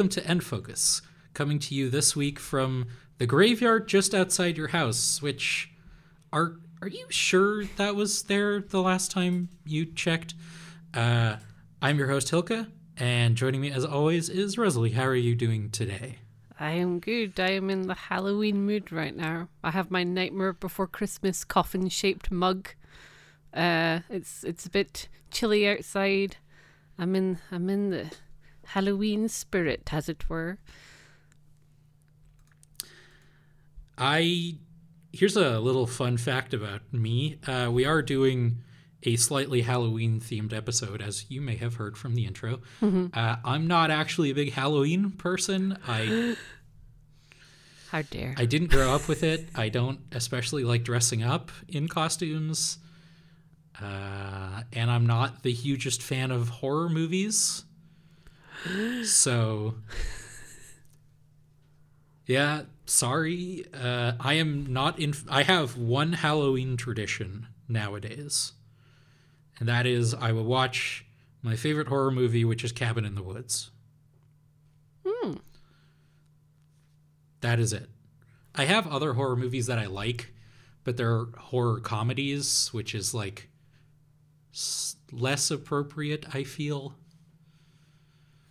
Welcome to N-Focus, coming to you this week from the graveyard just outside your house. Which are are you sure that was there the last time you checked? Uh, I'm your host Hilka, and joining me as always is Rosalie. How are you doing today? I am good. I am in the Halloween mood right now. I have my Nightmare Before Christmas coffin shaped mug. Uh, it's it's a bit chilly outside. I'm in I'm in the Halloween spirit, as it were. I here's a little fun fact about me. Uh, we are doing a slightly Halloween themed episode, as you may have heard from the intro. Uh, I'm not actually a big Halloween person. I How dare. I didn't grow up with it. I don't especially like dressing up in costumes. Uh, and I'm not the hugest fan of horror movies. So, yeah, sorry. Uh, I am not in. I have one Halloween tradition nowadays, and that is I will watch my favorite horror movie, which is Cabin in the Woods. Hmm. That is it. I have other horror movies that I like, but they're horror comedies, which is like s- less appropriate, I feel.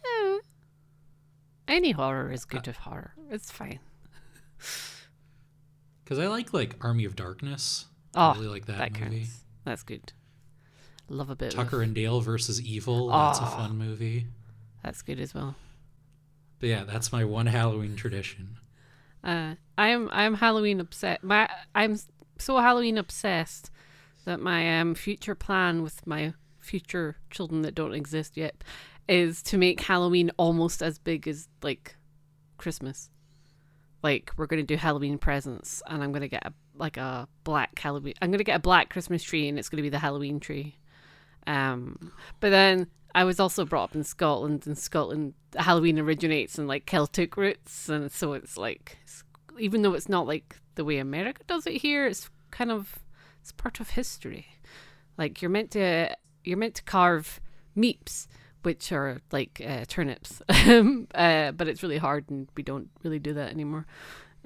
Eh. Any horror is good of horror. It's fine. Because I like like Army of Darkness. Oh, I really like that, that movie. counts. That's good. Love a bit Tucker of and Dale versus Evil. That's a Oh. fun movie. That's good as well. But yeah, that's my one Halloween tradition. Uh, I am I am Halloween upset. My I'm so Halloween obsessed that my um future plan with my future children that don't exist yet is to make Halloween almost as big as like Christmas. Like we're gonna do Halloween presents, and I'm gonna get a, like a black Halloween. I'm gonna get a black Christmas tree, and it's gonna be the Halloween tree. Um, but then I was also brought up in Scotland, and Scotland Halloween originates in like Celtic roots, and so it's like it's, even though it's not like the way America does it here, it's kind of it's part of history. Like you're meant to you're meant to carve neeps, which are like uh, turnips, um, uh, but it's really hard, and we don't really do that anymore.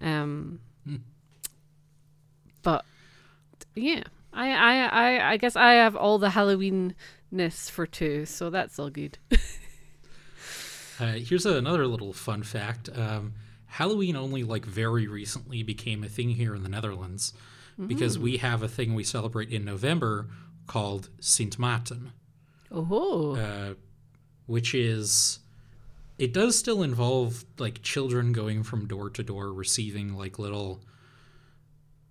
Um, Hmm. But yeah, I, I I I guess I have all the Halloweenness for two, so that's all good. Uh, here's another little fun fact. Um, Halloween only like very recently became a thing here in the Netherlands because we have a thing we celebrate in November called Sint Maarten. Oh, uh, which is it does still involve like children going from door to door receiving like little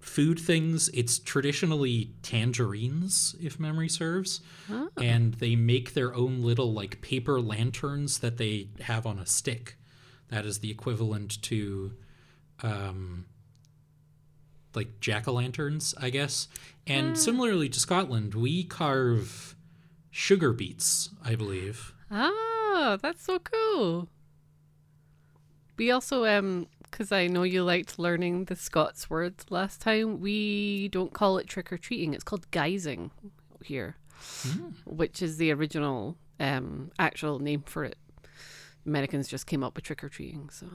food things. It's traditionally tangerines if memory serves. Ah. and they make their own little like paper lanterns that they have on a stick. That is the equivalent to um like jack-o'-lanterns i guess. And similarly to scotland we carve sugar beets i believe ah, that's so cool. We also um, because I know you liked learning the Scots word last time. We don't call it trick or treating; it's called guising here, which is the original um actual name for it. Americans just came up with trick or treating, so.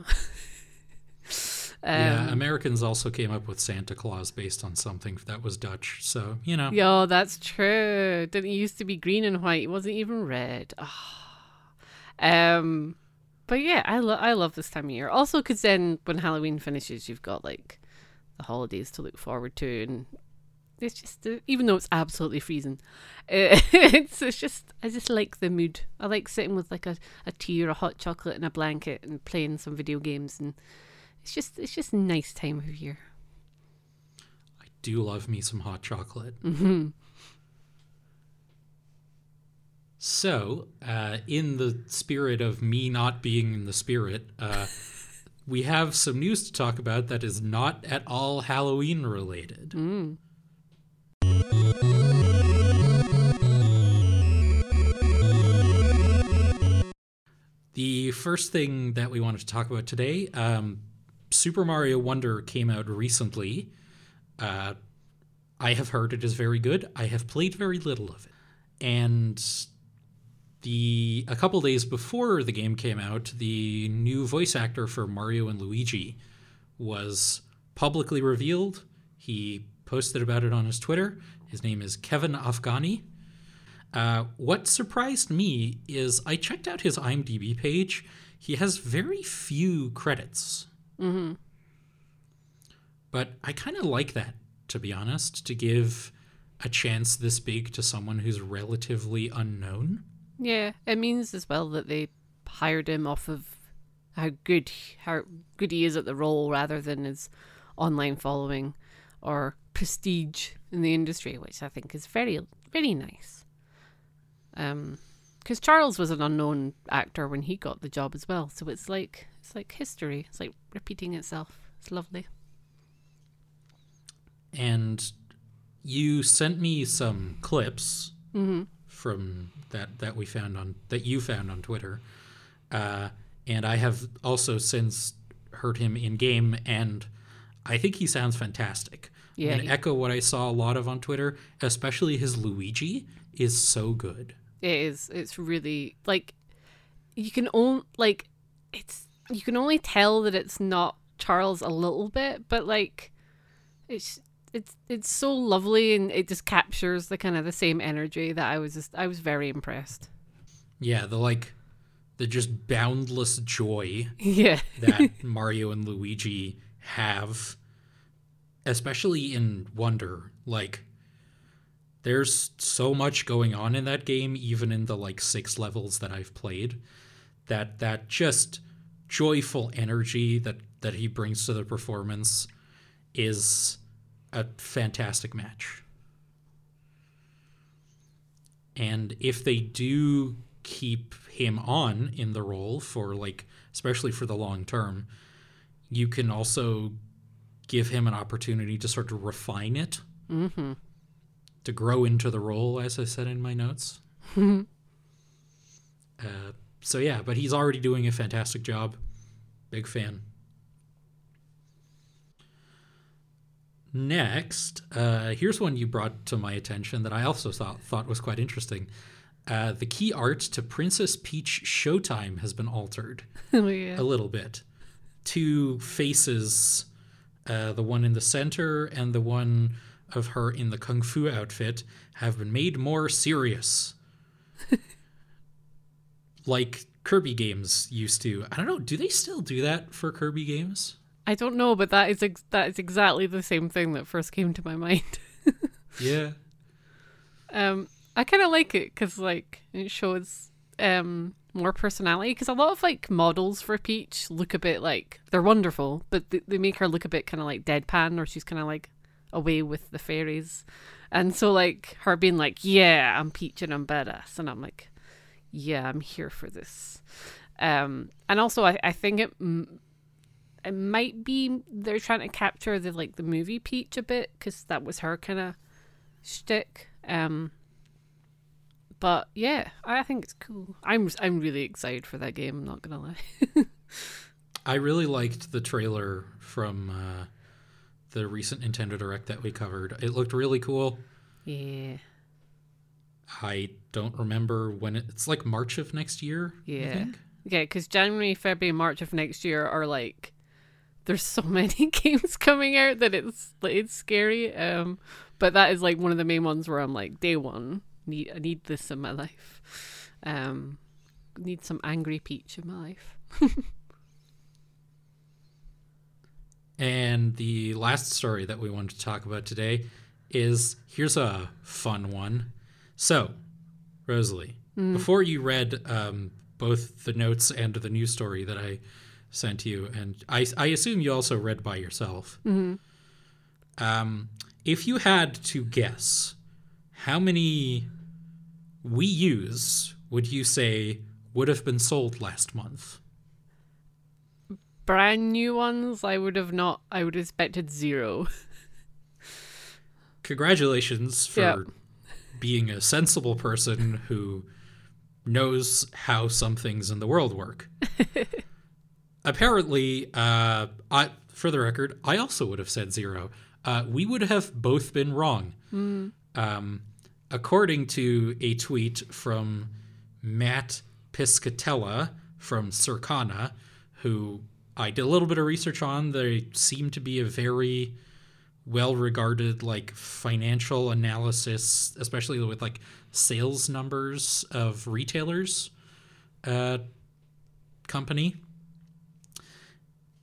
yeah Um, americans also came up with santa claus based on something that was dutch so you know Yo, that's true. Didn't it used to be green and white? It wasn't even red. Ah. Um, but yeah, I love I love this time of year. Also, because then when Halloween finishes, you've got like the holidays to look forward to, and it's just uh, even though it's absolutely freezing, uh, it's it's just I just like the mood. I like sitting with like a, a tea or a hot chocolate and a blanket and playing some video games, and it's just it's just a nice time of year. i do love me some hot chocolate hmm so uh, in the spirit of me not being in the spirit uh, we have some news to talk about that is not at all halloween related Mm. The first thing that we wanted to talk about today, um, Super Mario Wonder came out recently. Uh, I have heard it is very good. I have played very little of it. And the a couple days before the game came out, the new voice actor for Mario and Luigi was publicly revealed. He posted about it on his Twitter. His name is Kevin Afghani. Uh, what surprised me is I checked out his IMDb page. He has very few credits. Mm-hmm. But I kind of like that, to be honest, to give a chance this big to someone who's relatively unknown. Yeah, it means as well that they hired him off of how good how good he is at the role rather than his online following or prestige in the industry, which I think is very very nice. Um, because Charles was an unknown actor when he got the job as well, so it's like it's like history. It's like repeating itself. It's lovely. And you sent me some clips Mm-hmm. From that that we found on that you found on Twitter, uh, and I have also since heard him in game, and I think he sounds fantastic. Yeah, and he- echo what I saw a lot of on Twitter, especially his Luigi is so good. It is. It's really like you can only like it's you can only tell that it's not Charles a little bit, but like it's it's it's so lovely and it just captures the kind of the same energy that I was just I was very impressed. Yeah, the like the just boundless joy Yeah. that Mario and Luigi have, especially in Wonder. Like, there's so much going on in that game, even in the like six levels that I've played, that that just joyful energy that that he brings to the performance is a fantastic match. And if they do keep him on in the role for like especially for the long term, you can also give him an opportunity to sort of refine it, mm-hmm. to grow into the role, as I said in my notes. uh, so yeah, but he's already doing a fantastic job. Big fan. Next, uh, here's one you brought to my attention that I also thought, thought was quite interesting. Uh, the key art to Princess Peach Showtime has been altered oh yeah. a little bit. Two faces, uh, the one in the center and the one of her in the kung fu outfit, have been made more serious. like Kirby games used to. I don't know. Do they still do that for Kirby games? I don't know, but that is ex- that is exactly the same thing that first came to my mind. Yeah. Um, I kind of like it because like it shows um more personality. Because a lot of like models for Peach look a bit like they're wonderful, but th- they make her look a bit kind of like deadpan, or she's kind of like away with the fairies. And so like her being like, "Yeah, I'm Peach and I'm badass," and I'm like, "Yeah, I'm here for this." Um, and also I I think it. M- it might be they're trying to capture the like the movie Peach a bit because that was her kind of shtick. Um, but yeah, I think it's cool. I'm I'm really excited for that game. I'm not gonna lie. I really liked the trailer from uh, the recent Nintendo Direct that we covered. It looked really cool. yeah, I don't remember when it, it's like March of next year. I Yeah. think. yeah. Because January, February, March of next year are like there's so many games coming out that it's it's scary. Um, but that is like one of the main ones where I'm like day one need I need this in my life. Um, need some angry Peach in my life. And the last story that we wanted to talk about today is here's a fun one. So, Rosalie, before you read um, both the notes and the news story that I sent you, and I, I assume you also read by yourself. Um, if you had to guess, how many Wii U's would you say would have been sold last month? Brand new ones, I would have not. I would have expected zero. congratulations for Yeah. being a sensible person who knows how some things in the world work. Apparently, uh, I, for the record, I also would have said zero. Uh, we would have both been wrong. Um, according to a tweet from Matt Piscatella from Circana, who I did a little bit of research on. They seem to be a very well regarded like financial analysis, especially with like sales numbers of retailers uh, company.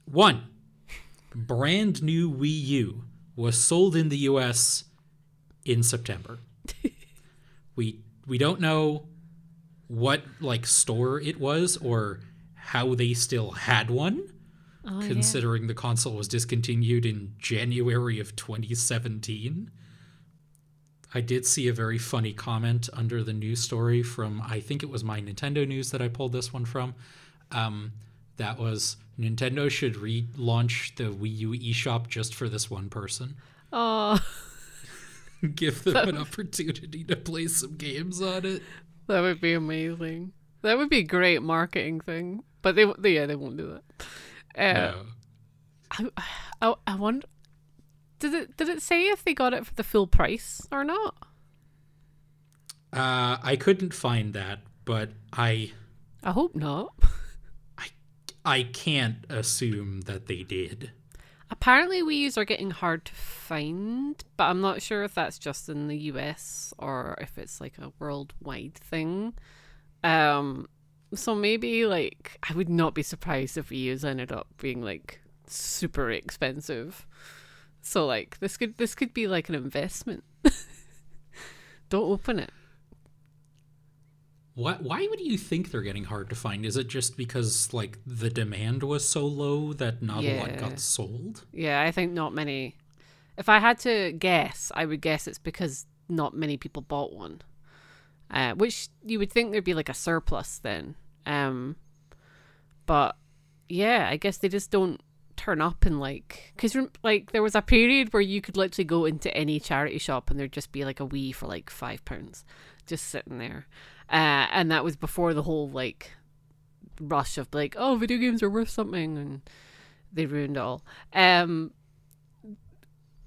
One, brand new Wii U was sold in the US in September. we we don't know what like store it was or how they still had one Oh, yeah. considering the console was discontinued in January of 2017. I did see a very funny comment under the news story from, I think it was my Nintendo News that I pulled this one from. Um, that was Nintendo should relaunch the Wii U eShop just for this one person. Oh, Give them an opportunity to play some games on it. that would be amazing. That would be a great marketing thing. But they, they yeah, they won't do that. Uh, No. I, I, I wonder. Did it did it say if they got it for the full price or not? Uh, I couldn't find that, but I I hope not. I can't assume that they did. Apparently, Wii's are getting hard to find, but I'm not sure if that's just in the US or if it's like a worldwide thing. Um, so maybe like I would not be surprised if Wii's ended up being like super expensive. So like this could this could be like an investment. Don't open it. Why, why would you think they're getting hard to find? Is it just because like the demand was so low that not a lot got sold? Yeah, I think not many. If I had to guess, I would guess it's because not many people bought one. Uh, which you would think there'd be like a surplus then. Um, but yeah, I guess they just don't turn up and like because like there was a period where you could literally go into any charity shop and there'd just be like a Wii for like five pounds, just sitting there, uh, and that was before the whole like rush of like oh video games are worth something and they ruined all. Um,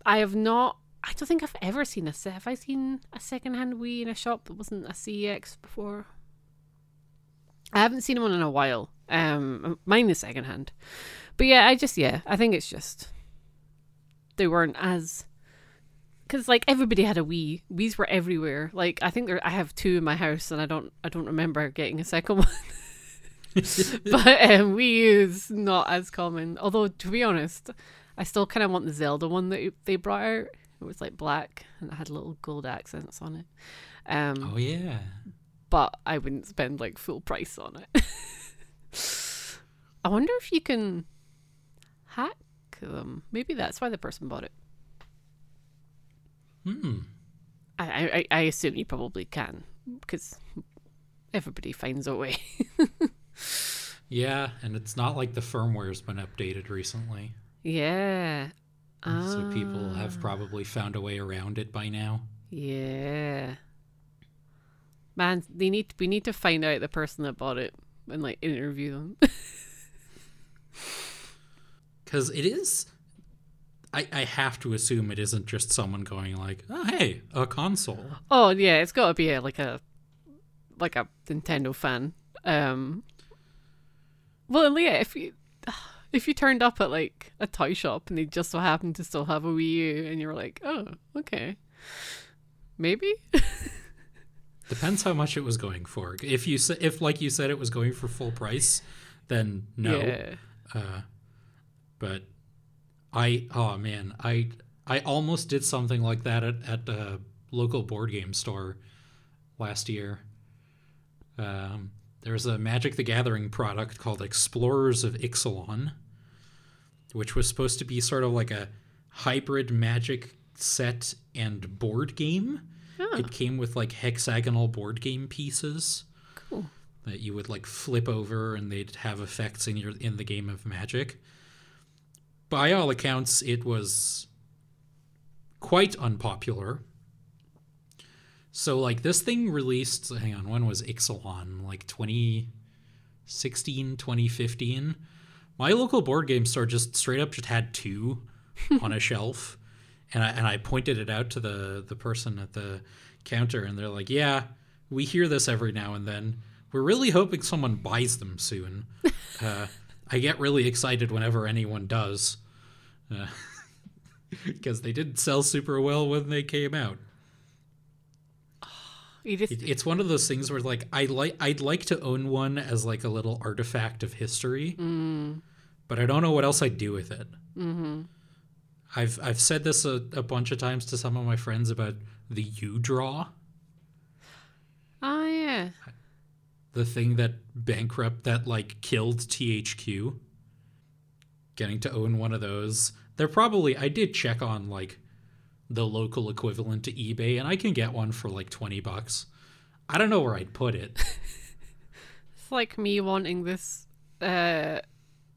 I have not. I don't think I've ever seen a. Have I seen a secondhand Wii in a shop that wasn't a CEX before? I haven't seen one in a while. Um, mine is secondhand, but yeah, I just yeah, I think it's just they weren't as because like everybody had a Wii. Wii's were everywhere. Like I think there, I have two in my house, and I don't I don't remember getting a second one. but um, Wii is not as common. Although to be honest, I still kind of want the Zelda one that they brought out. It was like black and it had little gold accents on it. Um, Oh yeah. but I wouldn't spend like full price on it. I wonder if you can hack them. Maybe that's why the person bought it. Hmm. I I, I assume you probably can because everybody finds a way. Yeah, and it's not like the firmware's been updated recently, yeah. so people have Ah. probably found a way around it by now. Yeah. Man, they need we need to find out the person that bought it and like interview them. Because it is. I, I have to assume it isn't just someone going like, "Oh, hey, a console." oh yeah, it's got to be a, like a like a Nintendo fan. Um. Well, Leah if you if you turned up at like a toy shop and they just so happened to still have a Wii U and you're like, oh, okay, maybe. Depends how much it was going for. If you sa- if like you said it was going for full price, then no. Yeah. Uh, but I oh man, I I almost did something like that at at a local board game store last year. Um, there's a Magic the Gathering product called Explorers of Ixalan, which was supposed to be sort of like a hybrid Magic set and board game. Oh, It came with like hexagonal board game pieces cool. that you would like flip over and they'd have effects in your in the game of magic. By all accounts, it was quite unpopular. So like this thing released hang on, when was Ixalan? Like 2016, 2015. My local board game store just straight up just had two on a shelf. And I and I pointed it out to the the person at the counter and they're like, "Yeah, we hear this every now and then. we're really hoping someone buys them soon. uh, I get really excited whenever anyone does, uh, because they didn't sell super well when they came out. Just It, it's one of those things where like I like I'd like to own one as like a little artifact of history, mm. but I don't know what else I'd do with it. Mm-hmm. I've I've said this a, a bunch of times to some of my friends about the uDraw, oh yeah. The thing that bankrupt that like killed THQ. Getting to own one of those, they're probably I did check on like the local equivalent to eBay, and I can get one for like twenty bucks. I don't know where I'd put it. It's like me wanting this uh,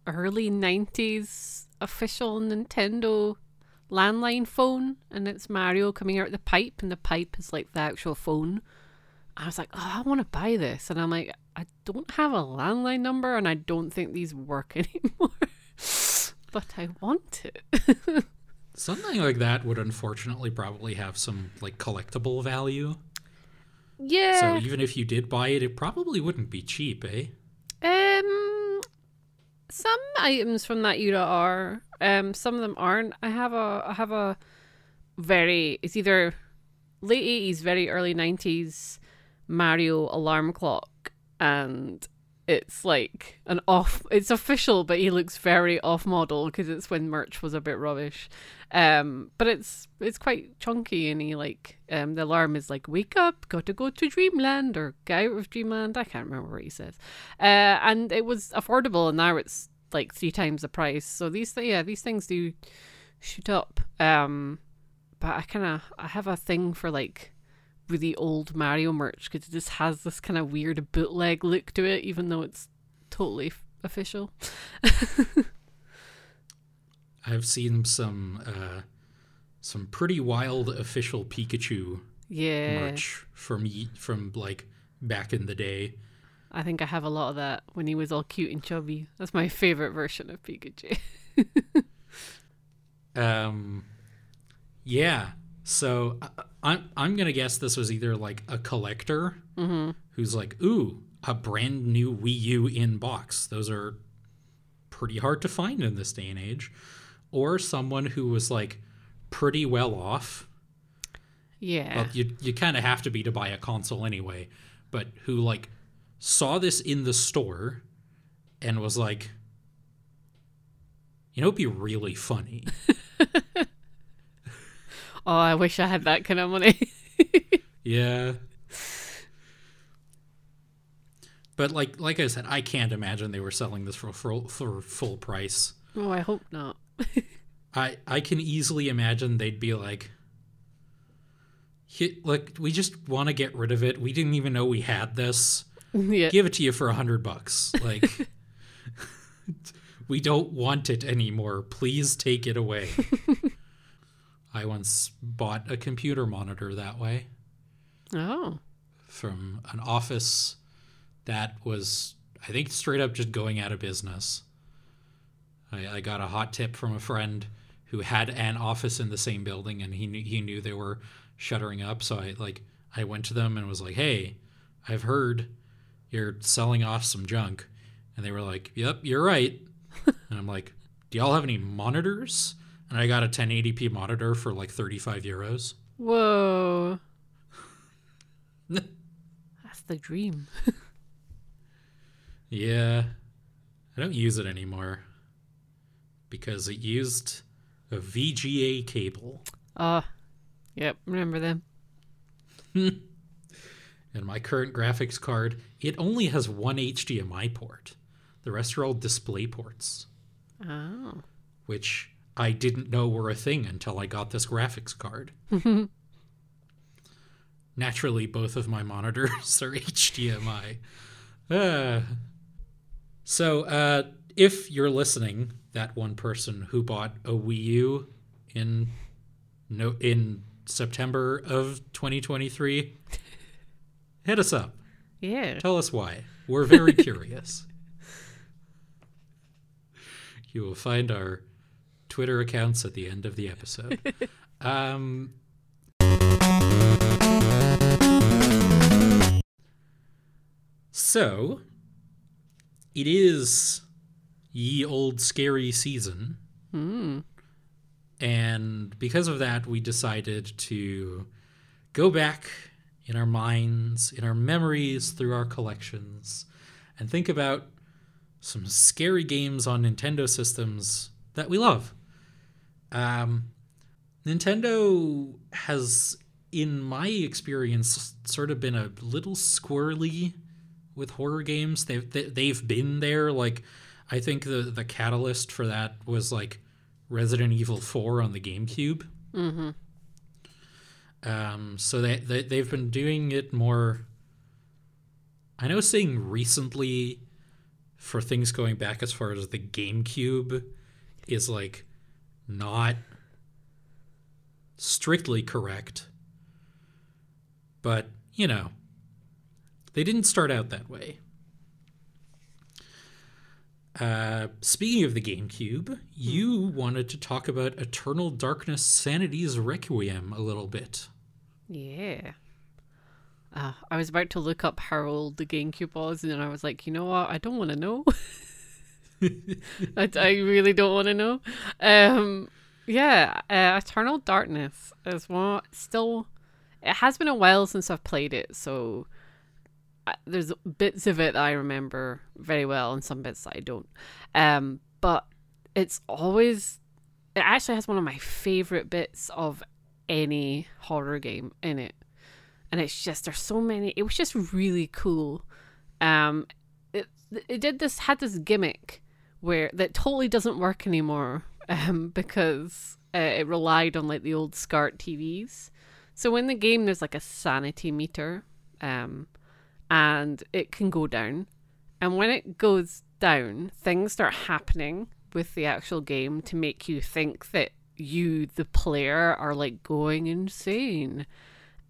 early 90s official Nintendo landline phone, and it's Mario coming out the pipe, and the pipe is like the actual phone. I was like, oh, I want to buy this. And I'm like, I don't have a landline number, and I don't think these work anymore. but I want it. Something like that would unfortunately probably have some like collectible value. yeah. So even if you did buy it, it probably wouldn't be cheap, eh? Um, some items from that era are. Um, some of them aren't. I have a. I have a very. It's either late eighties, very early nineties Mario alarm clock, and it's like an off. It's official, but he looks very off model because it's when merch was a bit rubbish. Um, but it's it's quite chunky, and he like um the alarm is like wake up, got to go to Dreamland or get out of Dreamland. I can't remember what he says. Uh, and it was affordable, and now it's like three times the price. So these th- yeah these things do shoot up. Um, but I kind of I have a thing for like really old Mario merch because it just has this kind of weird bootleg look to it, even though it's totally f- official. I've seen some uh, some pretty wild official Pikachu Yeah, merch from ye- from like back in the day. I think I have a lot of that when he was all cute and chubby. That's my favorite version of Pikachu. Um, yeah. So I, I'm I'm gonna guess this was either like a collector mm-hmm. who's like, ooh, a brand new Wii U in box. Those are pretty hard to find in this day and age, or someone who was like pretty well off. yeah, Well, you you kind of have to be to buy a console anyway, but who like saw this in the store and was like, you know, it'd be really funny. oh, I wish I had that kind of money. Yeah. But like like I said, I can't imagine they were selling this for for, for full price. oh, I hope not. I I can easily imagine they'd be like, "Hi- "Look, we just want to get rid of it. We didn't even know we had this. yeah, Give it to you for a hundred bucks. Like, we don't want it anymore. Please take it away." I once bought a computer monitor that way. oh, from an office that was, I think, straight up just going out of business. I, I got a hot tip from a friend who had an office in the same building, and he knew, he knew they were shuttering up. So I like I went to them and was like, "Hey, I've heard you're selling off some junk," and they were like, "Yep, you're right." and I'm like, "Do y'all have any monitors?" And I got a 1080p monitor for like 35 euros. whoa, that's the dream. Yeah. I don't use it anymore because it used a VGA cable. Oh, yep, remember them. And my current graphics card, it only has one HDMI port. The rest are all display ports, Oh, which I didn't know were a thing until I got this graphics card. Naturally, both of my monitors are HDMI. Uh, so, uh, if you're listening, that one person who bought a Wii U in no in September of 2023, hit us up. yeah. Tell us why. We're very curious. You will find our Twitter accounts at the end of the episode. Um, So, it is ye old scary season. Hmm. And because of that, we decided to go back in our minds, in our memories, through our collections, and think about some scary games on Nintendo systems that we love. Um, Nintendo has, in my experience, sort of been a little squirrely with horror games. They've they, they've been there. Like, I think the the catalyst for that was like Resident Evil Four on the GameCube. Mm-hmm. Um, so they, they they've been doing it more. I know saying recently for things going back as far as the GameCube is like not strictly correct. But, you know, they didn't start out that way. Uh, speaking of the GameCube, you wanted to talk about Eternal Darkness Sanity's Requiem a little bit. Yeah. Uh, I was about to look up how old the GameCube was, and then I was like, you know what? I don't want to know. I, I really don't want to know. Um, yeah, uh, Eternal Darkness is one. Still, it has been a while since I've played it, so uh, there's bits of it I remember very well, and some bits I don't. Um, but it's always. It actually has one of my favorite bits of any horror game in it and it's just there's so many it was just really cool um it it did this had this gimmick where that totally doesn't work anymore um because uh, it relied on like the old SCART TVs so in the game there's like a sanity meter um and it can go down. And when it goes down things start happening with the actual game to make you think that you the player are like going insane.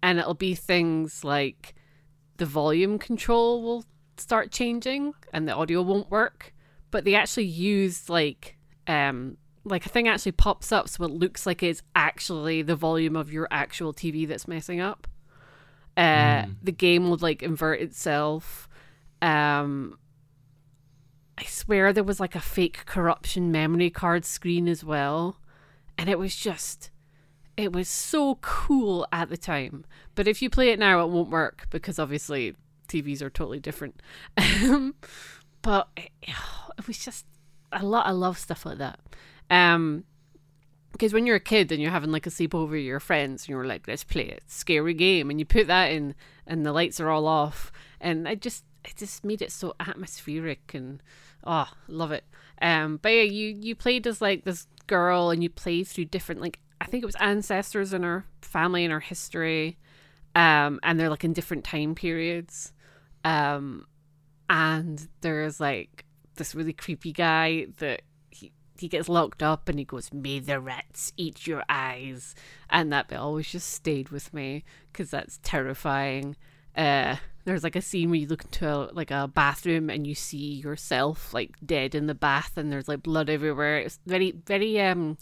And it'll be things like the volume control will start changing and the audio won't work but they actually use like um like a thing actually pops up so it looks like it's actually the volume of your actual TV that's messing up. Uh Mm. the game would like invert itself. Um I swear there was like a fake corruption memory card screen as well and it was just it was so cool at the time. But if you play it now it won't work because obviously tvs are totally different. Um, but it, it was just a lot i love stuff like that. Um because when you're a kid and you're having like a sleepover with your friends and you're like let's play a scary game and you put that in and the lights are all off and i just it just made it so atmospheric and oh love it. Um but yeah you you played as like this girl and you played through different like i think it was ancestors in her family and her history um and they're like in different time periods. Um and there's like this really creepy guy that he he gets locked up and he goes may the rats eat your eyes. And that bit always just stayed with me because that's terrifying. Uh there's like a scene where you look into a, like a bathroom and you see yourself like dead in the bath and there's like blood everywhere. It's very very um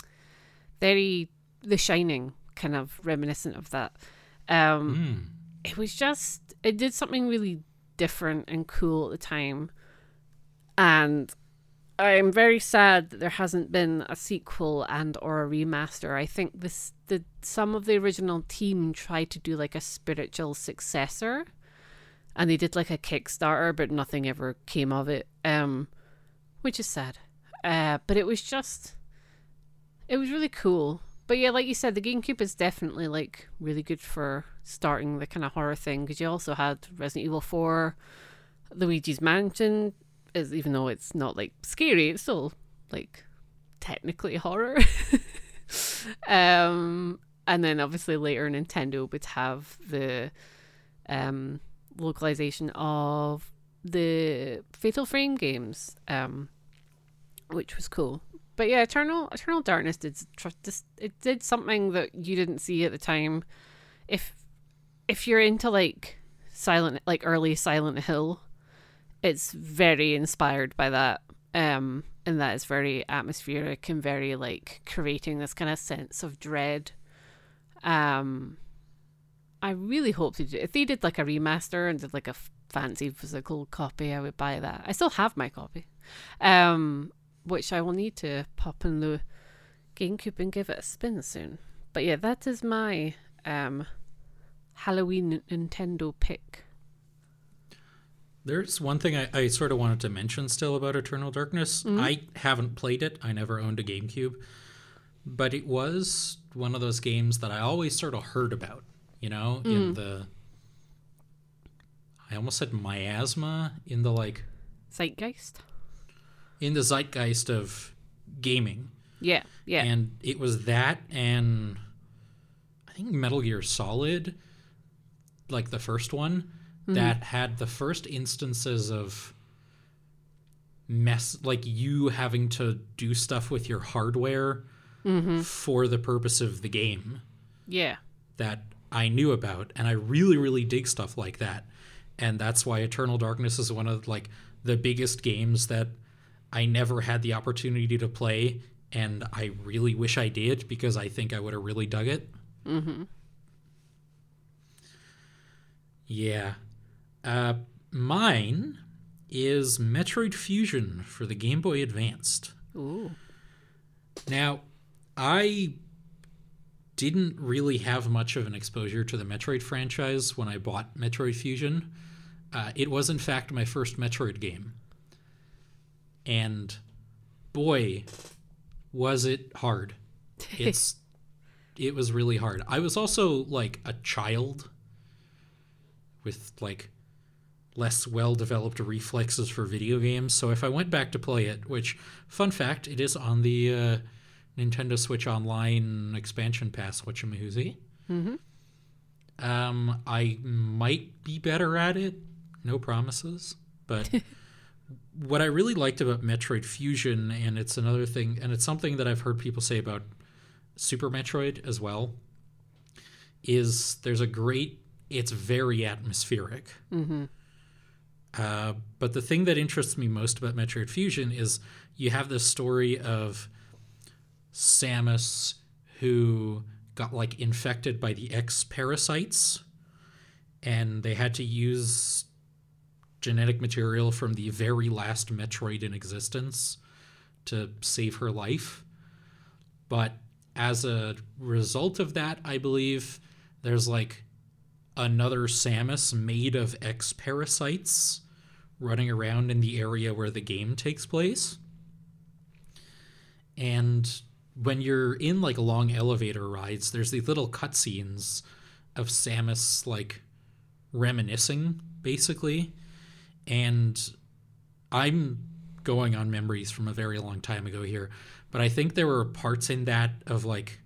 very the shining kind of reminiscent of that. Um Mm. it was just it did something really different and cool at the time. And i'm very sad that there hasn't been a sequel and or a remaster. I think this the some of the original team tried to do like a spiritual successor and they did like a kickstarter but nothing ever came of it um which is sad. Uh but it was just it was really cool but yeah, like you said, the GameCube is definitely like really good for starting the kind of horror thing because you also had Resident Evil Four, Luigi's Mansion, is even though it's not like scary, it's still like technically horror. um, and then obviously later Nintendo would have the um localization of the Fatal Frame games, um, which was cool but yeah, Eternal Eternal Darkness did just it did something that you didn't see at the time. If if you're into like silent like early Silent Hill, it's very inspired by that. Um, and that is very atmospheric and very like creating this kind of sense of dread. Um, I really hope they did. If they did like a remaster and did like a fancy physical copy, I would buy that. I still have my copy, um, which I will need to pop in the GameCube and give it a spin soon. But yeah, that is my um, Halloween Nintendo pick. There's one thing I, I sort of wanted to mention still about Eternal Darkness. I haven't played it. I never owned a GameCube, but it was one of those games that I always sort of heard about. You know, in the I almost said miasma in the like Zeitgeist. In the zeitgeist of gaming. Yeah, yeah. And it was that and I think Metal Gear Solid, like the first one, mm-hmm. that had the first instances of mess like you having to do stuff with your hardware mm-hmm. for the purpose of the game yeah. that I knew about and I really really dig stuff like that. And that's why Eternal Darkness is one of like the biggest games that I never had the opportunity to play and I really wish I did because I think I would have really dug it. Mhm. Yeah. Uh mine is Metroid Fusion for the Game Boy Advanced. Ooh. Now, I didn't really have much of an exposure to the Metroid franchise when I bought Metroid Fusion. Uh, it was, in fact, my first Metroid game. And boy, was it hard. It's it was really hard. I was also like a child with like less well developed reflexes for video games. So if I went back to play it, which fun fact, it is on the uh, Nintendo Switch Online expansion pass, whatchamahoozy. Mm-hmm. Um, I might be better at it. No promises. But what I really liked about Metroid Fusion, and it's another thing, and it's something that I've heard people say about Super Metroid as well, is there's a great, it's very atmospheric. Mm-hmm. Uh, but the thing that interests me most about Metroid Fusion is you have this story of Samus who got like infected by the X parasites, and they had to use genetic material from the very last Metroid in existence to save her life. But as a result of that, I believe there's like another Samus made of X parasites running around in the area where the game takes place. And when you're in like long elevator rides, there's these little cutscenes of Samus like reminiscing, basically. And I'm going on memories from a very long time ago here, but I think there were parts in that of like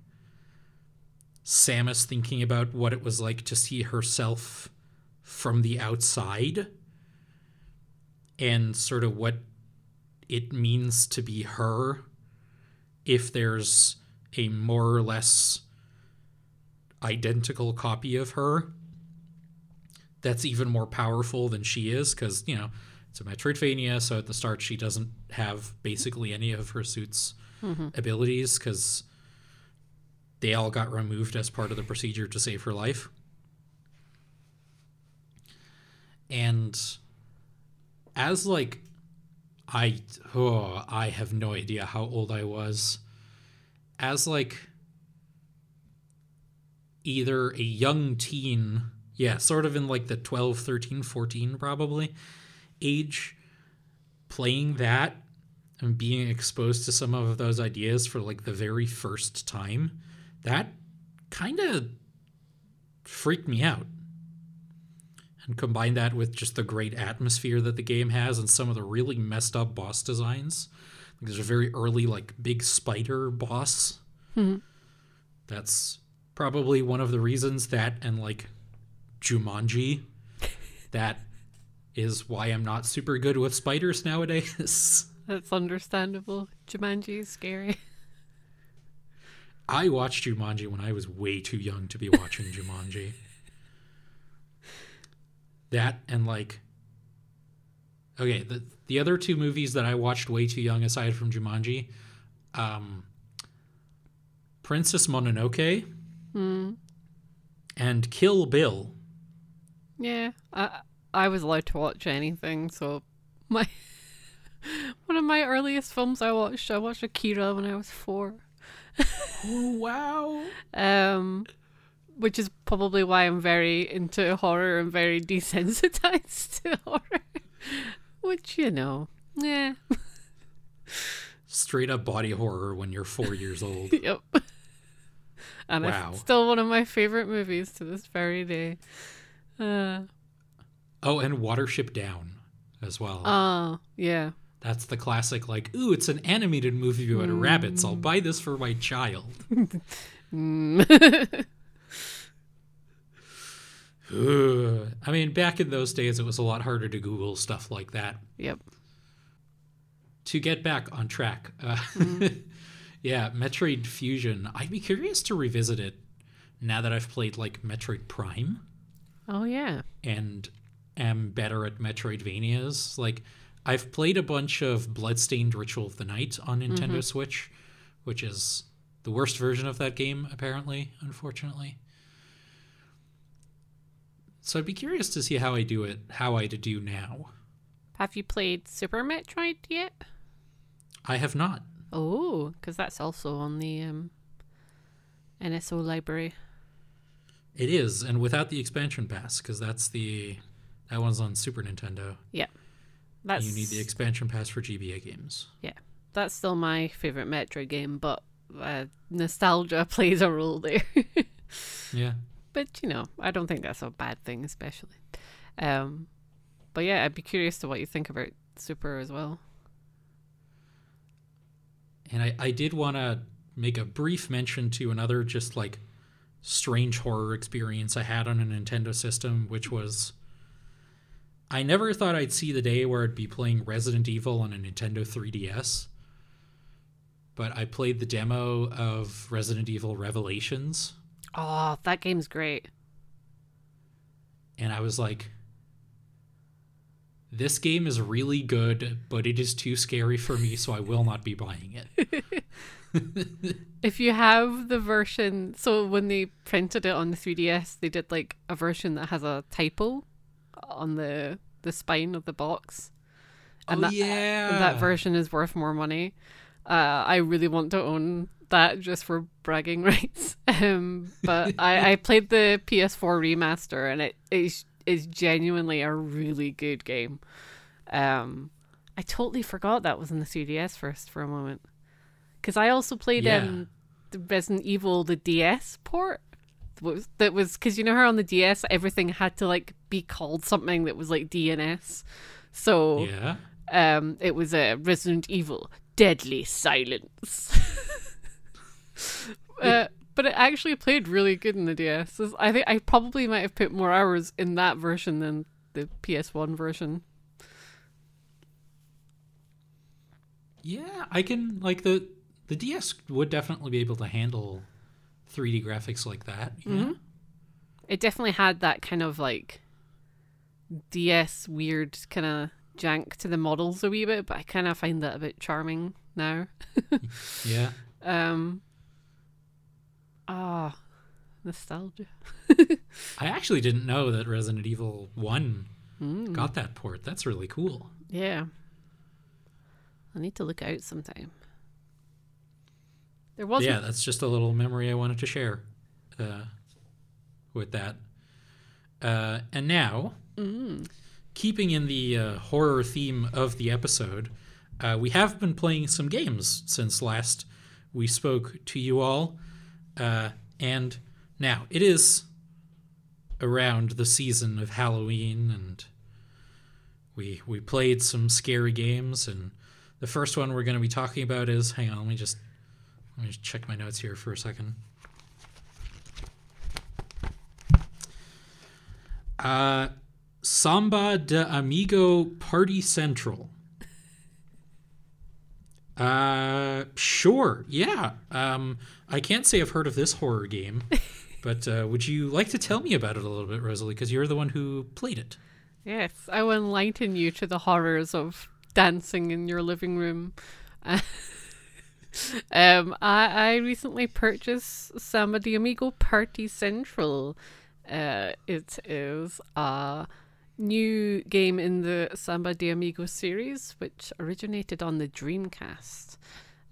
Samus thinking about what it was like to see herself from the outside and sort of what it means to be her if there's a more or less identical copy of her that's even more powerful than she is because you know it's a metroidvania so at the start she doesn't have basically any of her suit's mm-hmm. abilities because they all got removed as part of the procedure to save her life. And as like i oh i have no idea how old i was as like either a young teen yeah sort of in like the 12 13 14 probably age playing that and being exposed to some of those ideas for like the very first time that kind of freaked me out. And combine that with just the great atmosphere that the game has and some of the really messed up boss designs. Like there's a very early like big spider boss. Hmm. That's probably one of the reasons that and like Jumanji that is why I'm not super good with spiders nowadays. That's understandable. Jumanji is scary. I watched Jumanji when I was way too young to be watching Jumanji. That and like Okay, the the other two movies that I watched way too young aside from Jumanji, um Princess Mononoke Hmm. and Kill Bill. Yeah. I I was allowed to watch anything, so my one of my earliest films I watched, I watched Akira when I was four. Oh wow! Um, which is probably why I'm very into horror and very desensitized to horror. Which you know, yeah, Straight up body horror when you're four years old. yep. And Wow. it's still one of my favorite movies to this very day. Uh, Oh, and Watership Down as well. oh, yeah. That's the classic, like, ooh, it's an animated movie about rabbits. I'll buy this for my child. Mm. I mean, back in those days, it was a lot harder to Google stuff like that. yep. To get back on track, uh, yeah, Metroid Fusion. I'd be curious to revisit it now that I've played like Metroid Prime Oh, yeah. and am better at Metroidvanias. Like, I've played a bunch of Bloodstained Ritual of the Night on Nintendo Switch, which is the worst version of that game, apparently, unfortunately. So I'd be curious to see how I do it, how I do now. Have you played Super Metroid yet? I have not. Oh, because that's also on the um, NSO library. It is, and without the expansion pass, because that's the that one's on Super Nintendo. Yeah. That's You need the expansion pass for GBA games. yeah. That's still my favorite Metro game, but uh, nostalgia plays a role there. Yeah. but you know, I don't think that's a bad thing, especially. Um, but yeah, I'd be curious to what you think about Super as well. And I, I did want to make a brief mention to another just like strange horror experience I had on a Nintendo system, which was I never thought I'd see the day where I'd be playing Resident Evil on a Nintendo 3DS. But I played the demo of Resident Evil Revelations, Oh, that game's great. and I was like, this game is really good, but it is too scary for me, so I will not be buying it. If you have the version, so when they printed it on the 3DS, they did like a version that has a typo on the the spine of the box. oh, that, yeah. and that version is worth more money. Uh, I really want to own that just for bragging rights. Um, but I, I played the PS4 remaster, and it is is genuinely a really good game. Um, I totally forgot that was in the 3DS first for a moment, because I also played Yeah. um, the Resident Evil the DS port. That was because you know how on the DS everything had to like be called something that was like DNS. So Yeah. um, it was a Resident Evil Deadly Silence. uh, but it actually played really good in the DS. I think I probably might have put more hours in that version than the PS1 version. Yeah, I can like the the DS would definitely be able to handle 3D graphics like that. Yeah. Mm-hmm. It definitely had that kind of like DS weird kind of jank to the models a wee bit, but I kind of find that a bit charming now. Yeah. Um. Ah, nostalgia. I actually didn't know that Resident Evil 1 Mm. got that port. That's really cool. Yeah. I need to look out sometime. There wasn't. Yeah, that's just a little memory I wanted to share uh, with that. Uh, and now, Mm. keeping in the uh, horror theme of the episode, uh, we have been playing some games since last we spoke to you all. Uh, and now it is around the season of Halloween, and we we played some scary games. And the first one we're going to be talking about is hang on, let me just let me just check my notes here for a second. Uh, Samba de Amigo Party Central. Uh, sure. Yeah. Um, I can't say I've heard of this horror game, but uh, would you like to tell me about it a little bit, Rosalie? Because you're the one who played it. Yes, I will enlighten you to the horrors of dancing in your living room. um, I, I recently purchased Samba de Amigo Party Central. Uh, it is a new game in the Samba de Amigo series, which originated on the Dreamcast.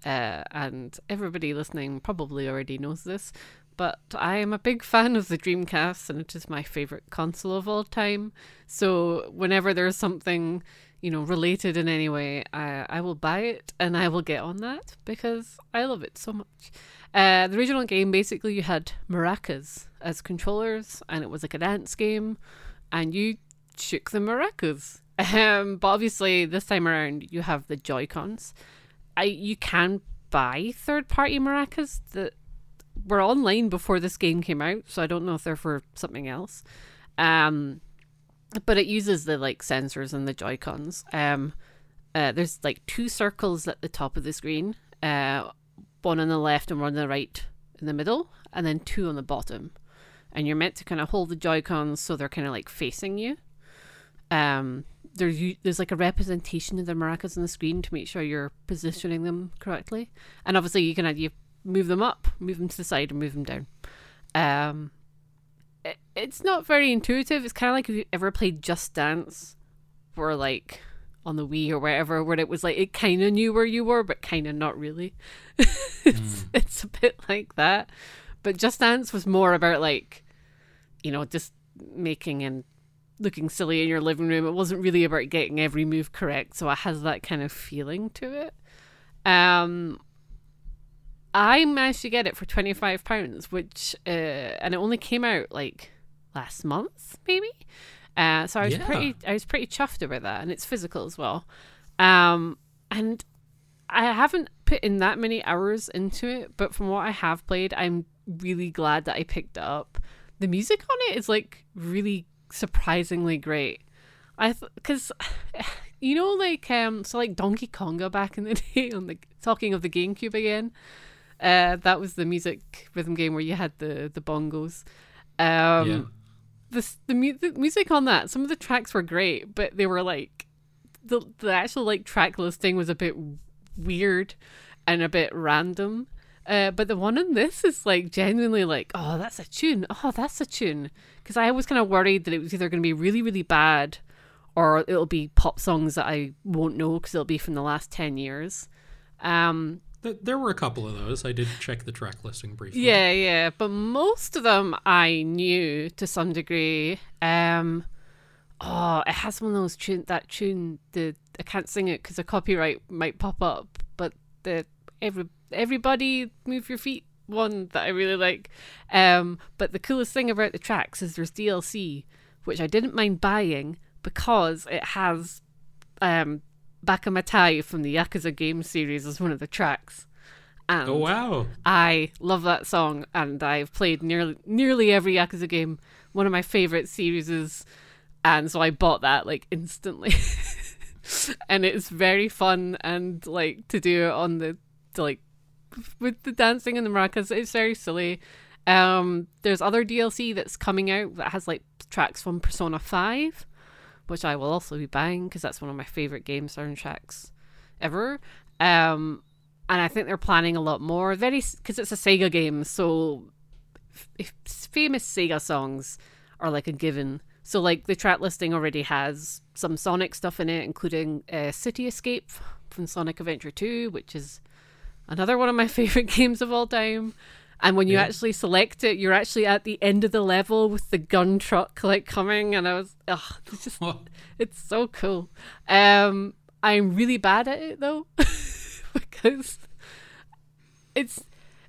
Uh, and everybody listening probably already knows this, but I am a big fan of the Dreamcast and it is my favorite console of all time. So whenever there's something, you know, related in any way, I, I will buy it and I will get on that because I love it so much. Uh, the original game basically you had maracas as controllers and it was like a dance game and you shook the maracas. Um, but obviously this time around you have the Joy Cons. I you can buy third party maracas that were online before this game came out, so I don't know if they're for something else. Um, but it uses the like sensors and the Joy Cons. Um, uh, there's like two circles at the top of the screen, uh, one on the left and one on the right in the middle, and then two on the bottom. And you're meant to kind of hold the Joy Cons so they're kind of like facing you. Um, there's there's like a representation of the maracas on the screen to make sure you're positioning them correctly, and obviously you can you move them up, move them to the side, and move them down. Um, it, it's not very intuitive. It's kind of like if you ever played Just Dance, or like on the Wii or wherever, where it was like it kind of knew where you were, but kind of not really. it's mm. it's a bit like that. But Just Dance was more about like, you know, just making and looking silly in your living room. It wasn't really about getting every move correct, so it has that kind of feeling to it. Um, I managed to get it for twenty five pounds, which uh, and it only came out like last month, maybe. Uh, so I was yeah. pretty, I was pretty chuffed about that, and it's physical as well. Um, and I haven't put in that many hours into it, but from what I have played, I'm really glad that I picked it up. The music on it is like really surprisingly great. I because th- you know like um so like Donkey Konga back in the day on the talking of the GameCube again. Uh, that was the music rhythm game where you had the the bongos. Um, yeah. The the, mu- the music on that, some of the tracks were great, but they were like the the actual like track listing was a bit weird and a bit random. Uh, but the one in this is like genuinely like, oh, that's a tune. Oh, that's a tune. Because I was kind of worried that it was either going to be really, really bad or it'll be pop songs that I won't know because it'll be from the last 10 years. Um, there were a couple of those. I did check the track listing briefly. Yeah, yeah, but most of them I knew to some degree. Um, oh, it has one of those tune that tune. The I can't sing it because the copyright might pop up. But the every everybody move your feet one that I really like. Um, but the coolest thing about the tracks is there's DLC, which I didn't mind buying because it has um Baka Mitai from the Yakuza game series as one of the tracks. And oh wow! I love that song, and I've played nearly nearly every Yakuza game. One of my favorite series is, and so I bought that like instantly. and it's very fun and like to do it on the to, like with the dancing and the maracas. It's very silly. Um, there's other DLC that's coming out that has like tracks from Persona Five which I will also be buying because that's one of my favorite game soundtracks ever. Um, and I think they're planning a lot more. Very because it's a Sega game, so f- famous Sega songs are like a given. So like the track listing already has some Sonic stuff in it, including uh, City Escape from Sonic Adventure 2, which is another one of my favorite games of all time. And when you yeah. actually select it, you're actually at the end of the level with the gun truck like coming, and I was, ugh, it's just, it's so cool. Um, I'm really bad at it though, because it's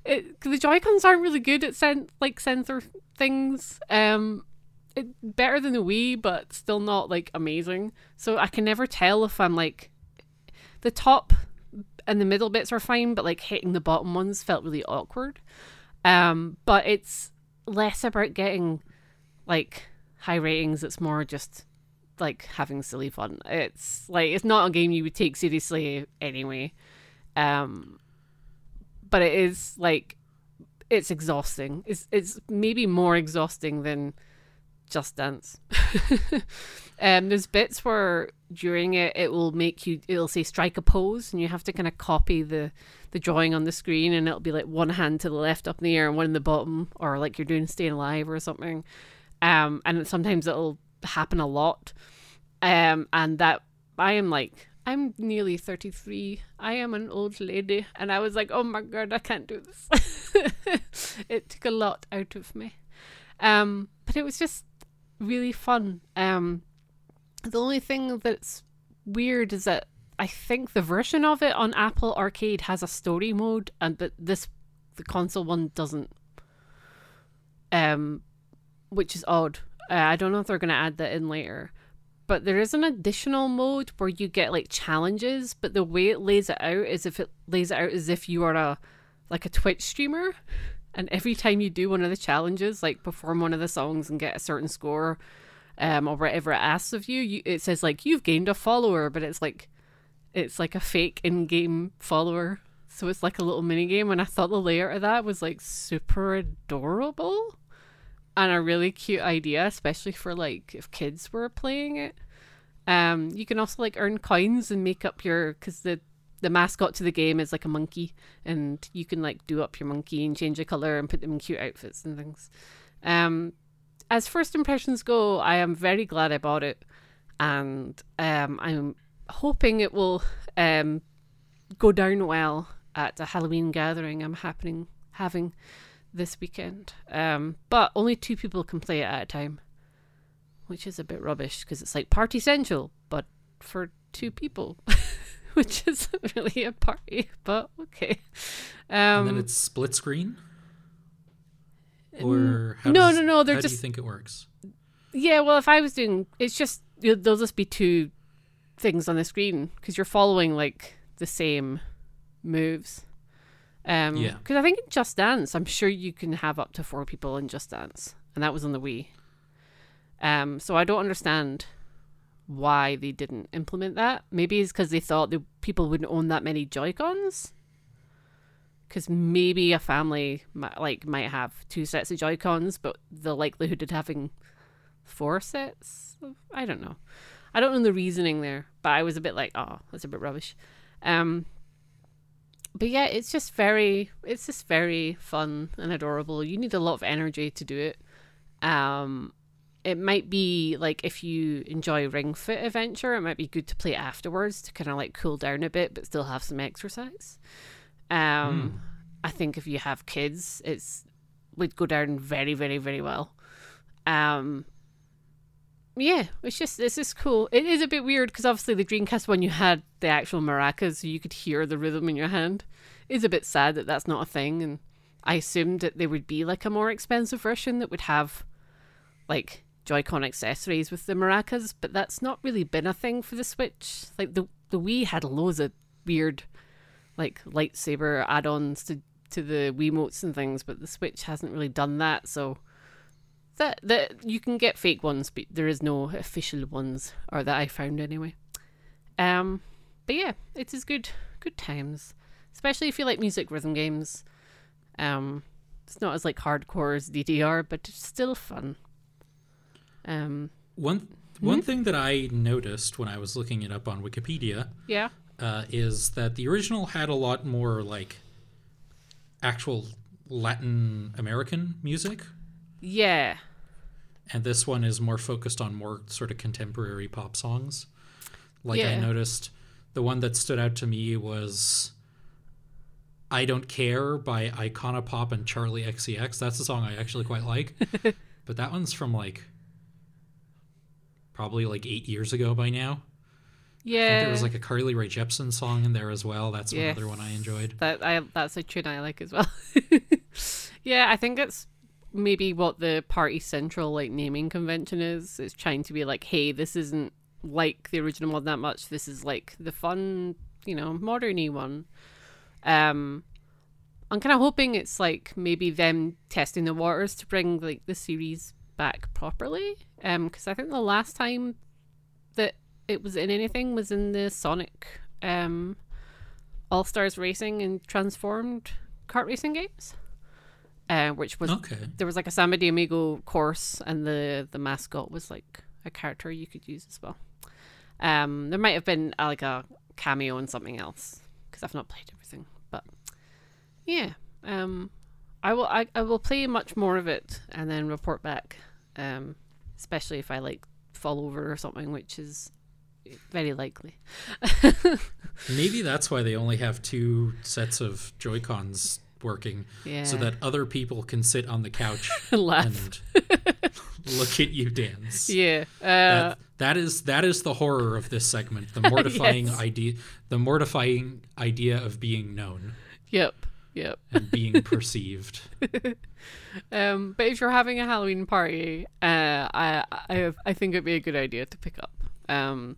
it the Joy Cons aren't really good at sen- like sensor things. Um, it better than the Wii, but still not like amazing. So I can never tell if I'm like the top and the middle bits are fine, but like hitting the bottom ones felt really awkward. Um, but it's less about getting like high ratings. It's more just like having silly fun. It's like it's not a game you would take seriously anyway. Um, but it is like it's exhausting. It's it's maybe more exhausting than Just Dance. um, there's bits where during it it will make you it'll say strike a pose and you have to kind of copy the the drawing on the screen and it'll be like one hand to the left up in the air and one in the bottom or like you're doing staying alive or something um and sometimes it'll happen a lot. Um, and that I am like, I'm nearly 33. I am an old lady. And I was like, oh my God, I can't do this. it took a lot out of me. Um, but it was just really fun. Um, the only thing that's weird is that I think the version of it on Apple Arcade has a story mode, and but this the console one doesn't. Um, which is odd. Uh, I don't know if they're going to add that in later, but there is an additional mode where you get like challenges, but the way it lays it out is if it lays it out as if you are a like a Twitch streamer, and every time you do one of the challenges, like perform one of the songs and get a certain score, um, or whatever it asks of you, you it says like you've gained a follower, but it's like it's like a fake in-game follower. So it's like a little mini game, and I thought the layout of that was like super adorable and a really cute idea, especially for like if kids were playing it. Um, you can also like earn coins and make up your because the the mascot to the game is like a monkey, and you can like do up your monkey and change the color and put them in cute outfits and things. Um, as first impressions go, I am very glad I bought it, and um, I'm hoping it will um go down well at a Halloween gathering I'm happening having this weekend. Um, but only two people can play it at a time, which is a bit rubbish because it's like party central, but for two people, which isn't really a party. But okay. Um, and then it's split screen. Or how no, does- no, no. They're how do just you think it works? Yeah, well, if I was doing, it's just there'll just be two things on the screen because you're following like the same moves. Um, Yeah. Because I think in Just Dance, I'm sure you can have up to four people in Just Dance, and that was on the Wii. Um, so I don't understand why they didn't implement that. Maybe it's because they thought the people wouldn't own that many Joy Cons. Because maybe a family like might have two sets of Joy Cons, but the likelihood of having four sets, of- I don't know. I don't know the reasoning there, but I was a bit like, oh, that's a bit rubbish. Um, but yeah, it's just very, it's just very fun and adorable. You need a lot of energy to do it. Um, it might be like if you enjoy Ring Fit Adventure, it might be good to play afterwards to kind of like cool down a bit, but still have some exercise. Um, I think if you have kids, it's would go down very, very, very well. Um, yeah, it's just it's just cool. It is a bit weird because obviously the Dreamcast one you had the actual maracas, so you could hear the rhythm in your hand. It's a bit sad that that's not a thing, and I assumed that there would be like a more expensive version that would have like Joy-Con accessories with the maracas, but that's not really been a thing for the Switch. Like the the Wii had loads of weird like lightsaber add-ons to to the Wiimotes and things, but the Switch hasn't really done that, so that that you can get fake ones, but there is no official ones, or that I found anyway. Um, but yeah, it is good good times, especially if you like music rhythm games. Um, it's not as like hardcore as DDR, but it's still fun. Um, One one thing that I noticed when I was looking it up on Wikipedia yeah, uh, is that the original had a lot more like actual Latin American music, yeah, and this one is more focused on more sort of contemporary pop songs. Like I noticed, the one that stood out to me was "I Don't Care" by Icona Pop and Charli XCX. That's a song I actually quite like, but that one's from like probably like eight years ago by now. I think yeah. there was like a Carly Rae Jepsen song in there as well. That's Yes. another one I enjoyed. That I that's a tune I like as well. yeah, I think it's maybe what the party central like naming convention is. It's trying to be like, hey, this isn't like the original one that much. This is like the fun, you know, moderny one. Um, I'm kind of hoping it's like maybe them testing the waters to bring like the series back properly. Um, because I think the last time that it was in anything was in the Sonic um all Stars Racing and Transformed kart racing games, uh, which was Okay. there was like a Samba de Amigo course, and the the mascot was like a character you could use as well. Um, there might have been uh, like a cameo in something else because I've not played everything, but yeah, um, I will I, I will play much more of it and then report back, um, especially if I like fall over or something, which is very likely. Maybe that's why they only have two sets of Joy Cons working, Yeah. so that other people can sit on the couch Laugh. and look at you dance. Yeah. Uh, That, that is that is the horror of this segment. The mortifying Yes. idea, the mortifying idea of being known yep. Yep. and being perceived. Um, but if you're having a Halloween party, uh, I I I think it'd be a good idea to pick up. Um,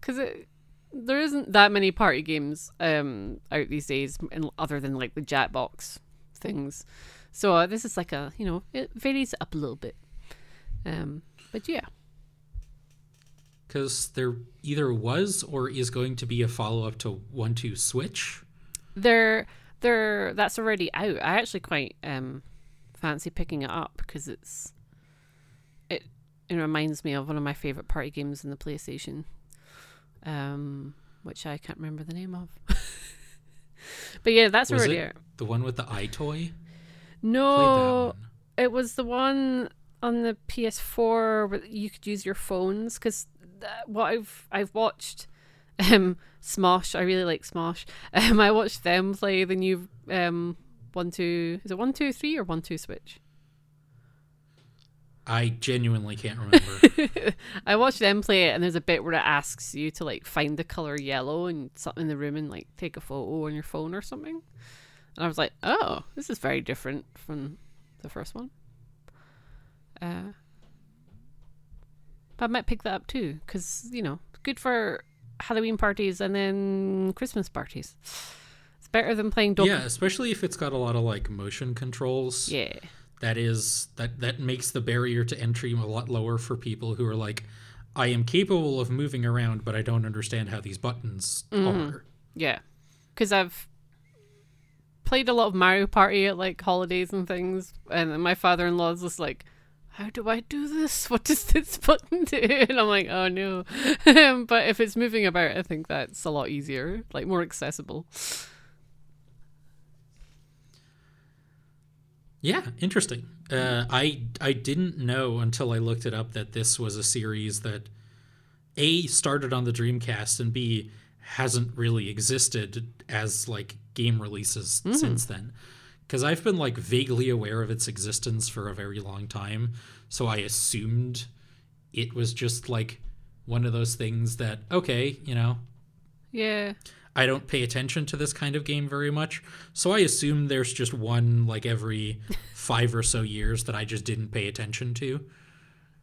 because it there isn't that many party games um out these days, in, other than like the Jackbox things. So uh, this is like a you know it varies up a little bit. Um, but yeah, Because there either was or is going to be a follow up to One Two Switch. they're they're that's already out. I actually quite um fancy picking it up because it's it it reminds me of one of my favorite party games in the PlayStation, um, which I can't remember the name of. but yeah, that's Was already it the one with the EyeToy? No, it was the one on the PS4 where you could use your phones because what I've I've watched um Smosh I really like Smosh um I watched them play the new um one two is it one two three or one two switch I genuinely can't remember. I watched them play it and there's a bit where it asks you to like find the color yellow and something in the room and like take a photo on your phone or something and I was like oh this is very different from the first one uh but I might pick that up too because you know good for Halloween parties and then Christmas parties it's better than playing Donkey yeah, especially if it's got a lot of like motion controls. yeah That is that that makes the barrier to entry a lot lower for people who are like, I am capable of moving around, but I don't understand how these buttons mm-hmm. are. Yeah, because I've played a lot of Mario Party at like holidays and things, and my father-in-law's just like, "How do I do this? What does this button do?" And I'm like, "Oh no!" but if it's moving about, I think that's a lot easier, like more accessible. Yeah, interesting. Uh, I I didn't know until I looked it up that this was a series that a started on the Dreamcast and b hasn't really existed as like game releases since then. Because I've been like vaguely aware of its existence for a very long time, so I assumed it was just like one of those things that okay, you know, Yeah, I don't pay attention to this kind of game very much, so I assume there's just one like every five or so years that I just didn't pay attention to.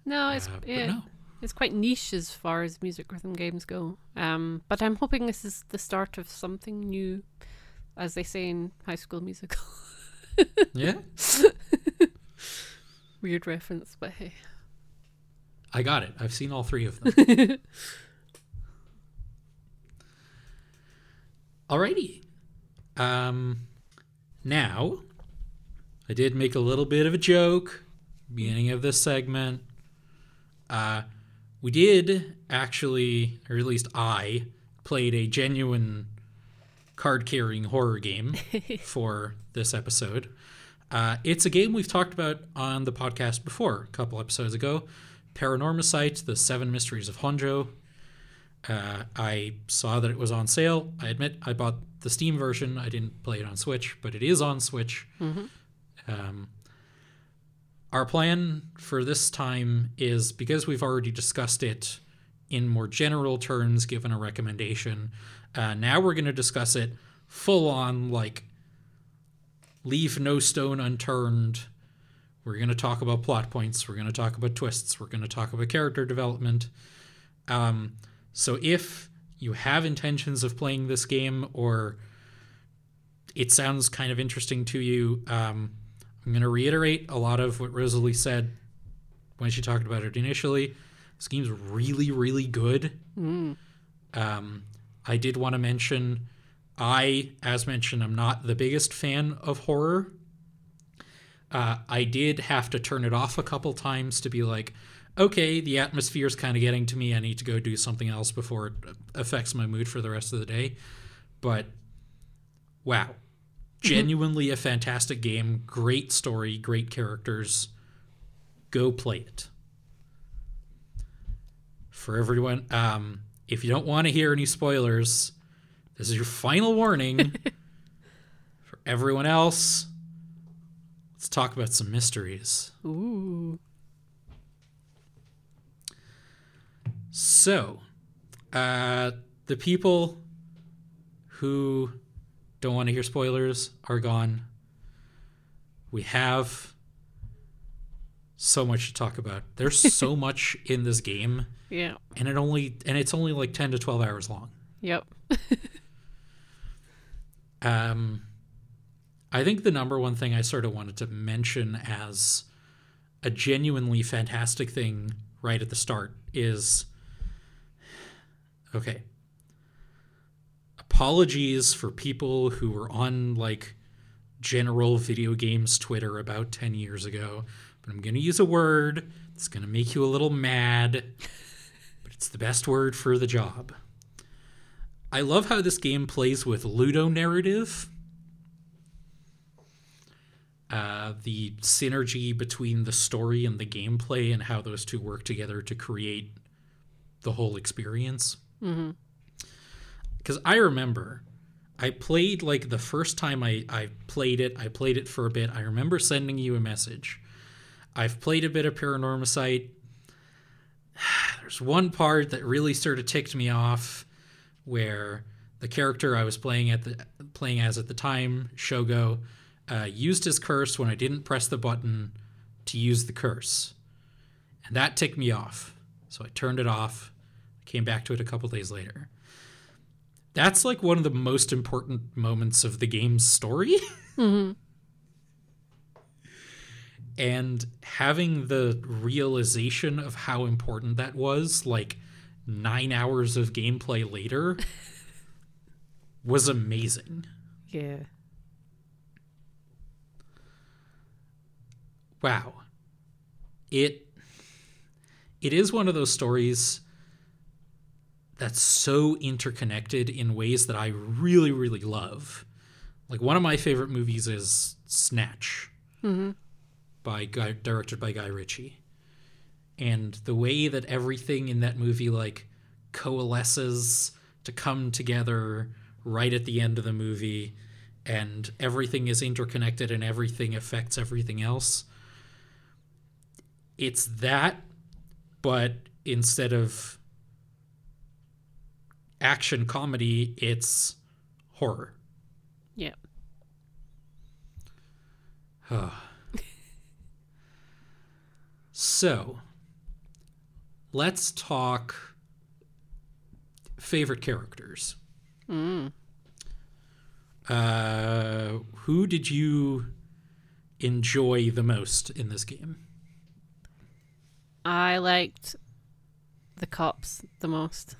no, it's Uh, yeah, no. it's quite niche as far as music rhythm games go. Um, but I'm hoping this is the start of something new, as they say in High School Musical. Yeah, Weird reference, but hey. I got it. I've seen all three of them. Alrighty. Um, now, I did make a little bit of a joke beginning of this segment. Uh, we did actually, or at least I, played a genuine card carrying horror game for this episode. Uh, it's a game we've talked about on the podcast before, a couple episodes ago. Paranormasight, The Seven Mysteries of Honjo. Uh, I saw that it was on sale. I admit I bought the Steam version. I didn't play it on Switch, but it is on Switch. Um, our plan for this time is because we've already discussed it in more general terms, given a recommendation. Uh, now we're going to discuss it full on, like leave no stone unturned. We're going to talk about plot points. We're going to talk about twists. We're going to talk about character development. Um, so if you have intentions of playing this game or it sounds kind of interesting to you, um, I'm going to reiterate a lot of what Rosalie said when she talked about it initially. This game's really, really good. Um, I did want to mention, I, as mentioned, I'm not the biggest fan of horror. Uh, I did have to turn it off a couple times to be like, okay, the atmosphere's kind of getting to me. I need to go do something else before it affects my mood for the rest of the day. But wow, genuinely a fantastic game. Great story, great characters. Go play it. for everyone, um, if you don't want to hear any spoilers, this is your final warning. for everyone else, let's talk about some mysteries. Ooh. So, uh, the people who don't want to hear spoilers are gone. We have so much to talk about. There's so much in this game, Yeah. and it only and it's only like 10 to 12 hours long. Yep. Um, I think the number one thing I sort of wanted to mention as a genuinely fantastic thing right at the start is okay. Apologies for people who were on like general video games Twitter about 10 years ago, but I'm going to use a word that's going to make you a little mad, but it's the best word for the job. I love how this game plays with ludonarrative. Uh, the synergy between the story and the gameplay and how those two work together to create the whole experience. Because I remember I played like the first time I, I played it, I played it for a bit. I remember sending you a message. I've played a bit of Paranormasight. There's one part that really sort of ticked me off where the character I was playing at the playing as at the time, Shogo, uh, used his curse when I didn't press the button to use the curse, and that ticked me off. So I turned it off. Came back to it a couple days later. That's like one of the most important moments of the game's story. Mm-hmm. and having the realization of how important that was, like nine hours of gameplay later, was amazing. Yeah. Wow. It it is one of those stories that's so interconnected in ways that I really, really love. Like one of my favorite movies is Snatch, mm-hmm. by Guy, directed by Guy Ritchie, and the way that everything in that movie like coalesces to come together right at the end of the movie, and everything is interconnected and everything affects everything else. It's that, but instead of action comedy, it's horror. Yeah. So, let's talk favorite characters. Uh, who did you enjoy the most in this game? I liked the cops the most.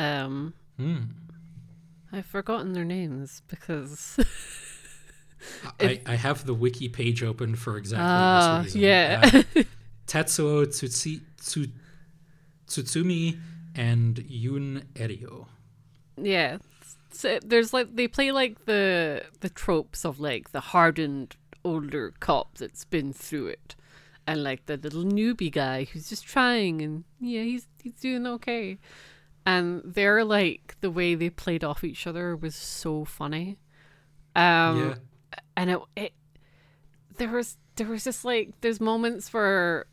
Um, Hmm. I've forgotten their names because. I, I have the wiki page open for exactly Ah, this reason. yeah. Uh, Tetsuo Tsutsi, Tsu, Tsutsumi and Jun Erio. yeah. So there's like they play like the the tropes of like the hardened older cop that's been through it, and like the little newbie guy who's just trying and yeah he's he's doing okay, and they're like the way they played off each other was so funny. Um, yeah. and it, it there was there was just like there's moments where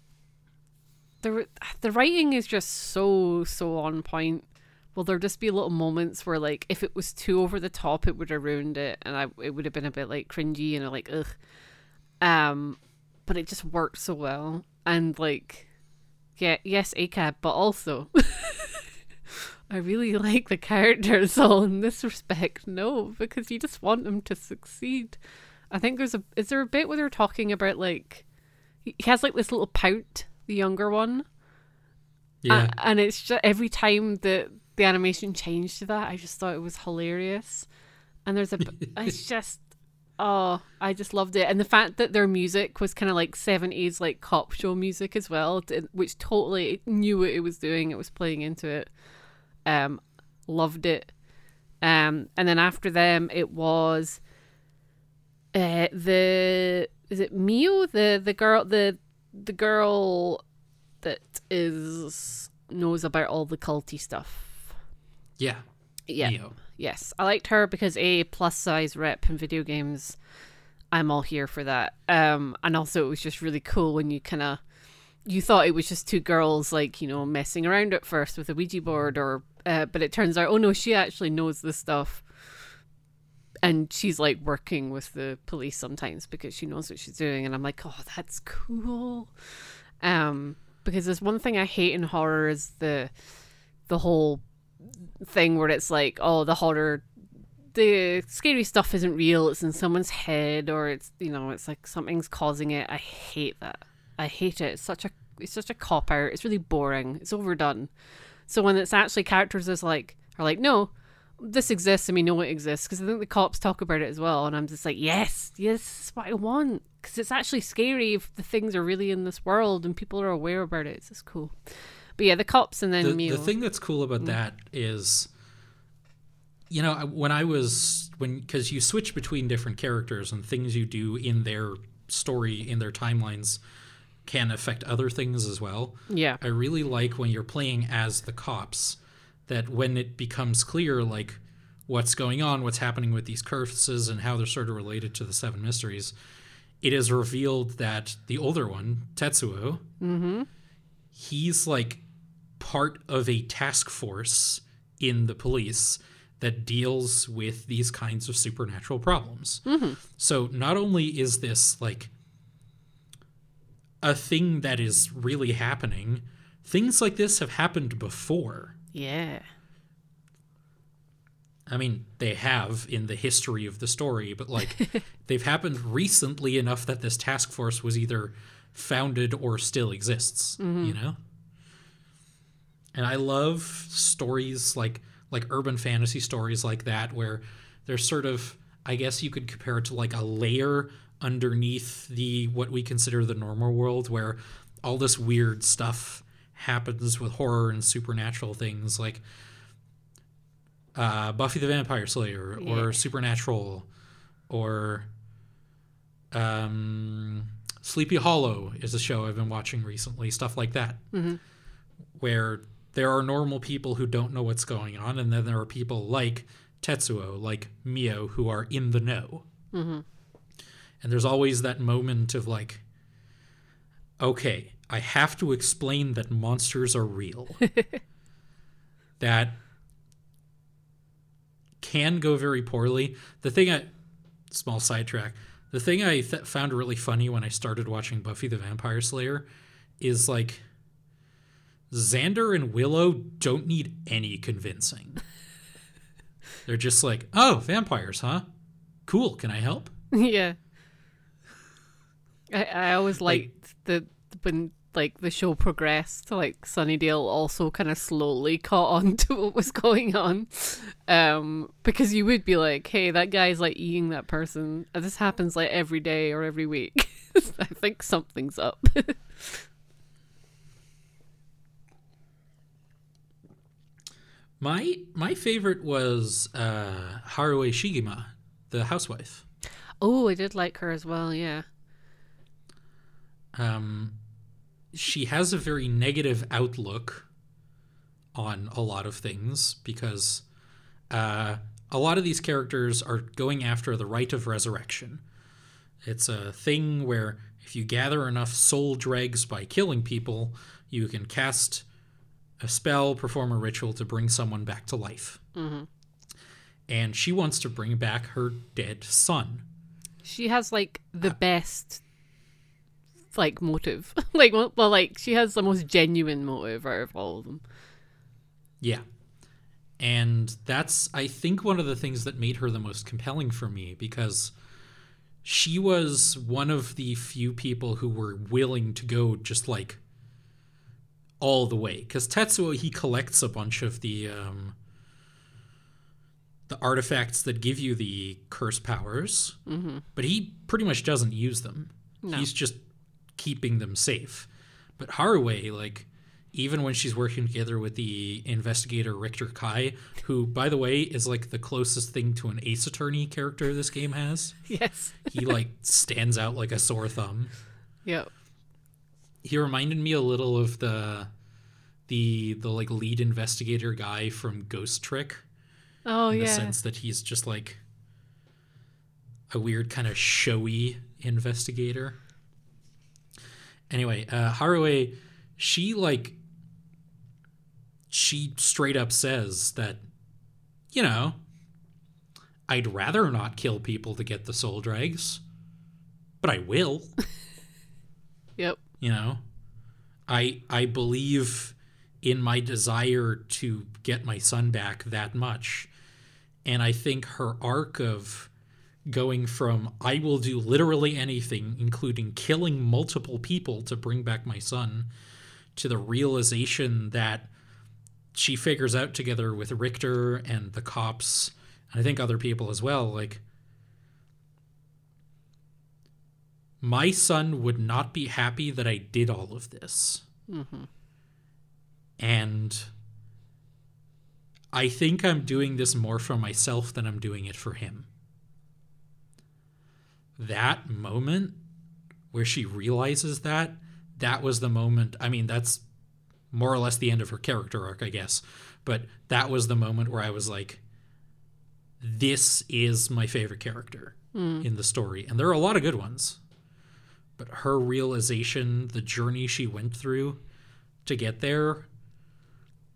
the the writing is just so so on point. Will there just be little moments where like if it was too over the top, it would have ruined it, and I it would have been a bit like cringy and like ugh. Um, but it just worked so well, and like, yeah, yes, ACAB, but also. I really like the characters, so in this respect, no, because you just want them to succeed. I think there's a is there a bit where they're talking about like he has like this little pout, the younger one, Yeah. a- and it's just every time that the animation changed to that, I just thought it was hilarious. And there's a, it's just, oh, I just loved it, and the fact that their music was kind of like seventies like cop show music as well, which totally knew what it was doing. It was playing into it. Um, loved it. Um, and then after them, it was, uh, the is it Mio the the girl the the girl that is knows about all the culty stuff. Yeah. Yeah. Neo. Yes, I liked her because a plus size rep in video games. I'm all here for that. Um, and also it was just really cool when you kind of you thought it was just two girls like you know messing around at first with a Ouija board, or uh, but it turns out oh no, she actually knows this stuff, and she's like working with the police sometimes because she knows what she's doing, and I'm like oh that's cool. Um, because there's one thing I hate in horror is the the whole thing where it's like, oh, the horror, the scary stuff isn't real. It's in someone's head, or it's you know, it's like something's causing it. I hate that. I hate it. It's such a it's such a cop out. It's really boring. It's overdone. So when it's actually characters is like are like, no, this exists and we know it exists because I think the cops talk about it as well, and I'm just like, yes, yes, this is what I want because it's actually scary if the things are really in this world and people are aware about it. It's just cool. But yeah, the cops and then The, Mio. the thing that's cool about mm. that is, you know, when I was when because you switch between different characters and things you do in their story in their timelines can affect other things as well. yeah. I really like when you're playing as the cops that when it becomes clear like what's going on, what's happening with these curses and how they're sort of related to the seven mysteries, it is revealed that the older one, Tetsuo, mm-hmm. he's like part of a task force in the police that deals with these kinds of supernatural problems. Mm-hmm. So not only is this like a thing that is really happening, things like this have happened before. Yeah. I mean, they have in the history of the story, but like they've happened recently enough that this task force was either founded or still exists, mm-hmm. you know? And I love stories like like urban fantasy stories like that where there's sort of I guess you could compare it to like a layer underneath the what we consider the normal world where all this weird stuff happens with horror and supernatural things like uh, Buffy the Vampire Slayer Yeah. or Supernatural or um, Sleepy Hollow is a show I've been watching recently, stuff like that, where there are normal people who don't know what's going on, and then there are people like Tetsuo, like Mio, who are in the know. And there's always that moment of like, okay, I have to explain that monsters are real. that can go very poorly. The thing I, small sidetrack, the thing I th- found really funny when I started watching Buffy the Vampire Slayer is like, Xander and Willow don't need any convincing. They're just like, oh, vampires, huh? Cool. Can I help? yeah. I I always liked the when like the show progressed, like Sunnydale also kind of slowly caught on to what was going on, um, because you would be like, "Hey, that guy's like eating that person. and This happens like every day or every week. I think something's up." My my favorite was uh, Harue Shigima, the housewife. oh, I did like her as well. Yeah. Um, she has a very negative outlook on a lot of things because uh, a lot of these characters are going after the rite of resurrection. It's a thing where if you gather enough soul dregs by killing people, you can cast a spell, perform a ritual to bring someone back to life. Mm-hmm. And she wants to bring back her dead son. She has like the best like motive. like well, like she has the most genuine motive out of all of them. Yeah. And that's, I think, one of the things that made her the most compelling for me because she was one of the few people who were willing to go just like all the way. Because Tetsuo, he collects a bunch of the. Um, the artifacts that give you the curse powers, but he pretty much doesn't use them. No. He's just keeping them safe. But Harue, like, even when she's working together with the investigator Richter Kai, who, by the way, is like the closest thing to an Ace Attorney character this game has, Yes. he like stands out like a sore thumb. Yep. he reminded me a little of the the the like lead investigator guy from Ghost Trick Oh in yeah. the sense that he's just like a weird kind of showy investigator. Anyway, uh, Harue, she like she straight up says that, you know, I'd rather not kill people to get the Soul Dregs, but I will. Yep. you know, I I believe in my desire to get my son back that much, and I think her arc of going from I will do literally anything, including killing multiple people to bring back my son, to the realization that she figures out together with Richter and the cops, and I think other people as well, like my son would not be happy that I did all of this. Mm-hmm. And I think I'm doing this more for myself than I'm doing it for him. That moment where she realizes that, that was the moment. I mean, that's more or less the end of her character arc, I guess. But that was the moment where I was like, this is my favorite character in the story. And there are a lot of good ones. But her realization, the journey she went through to get there,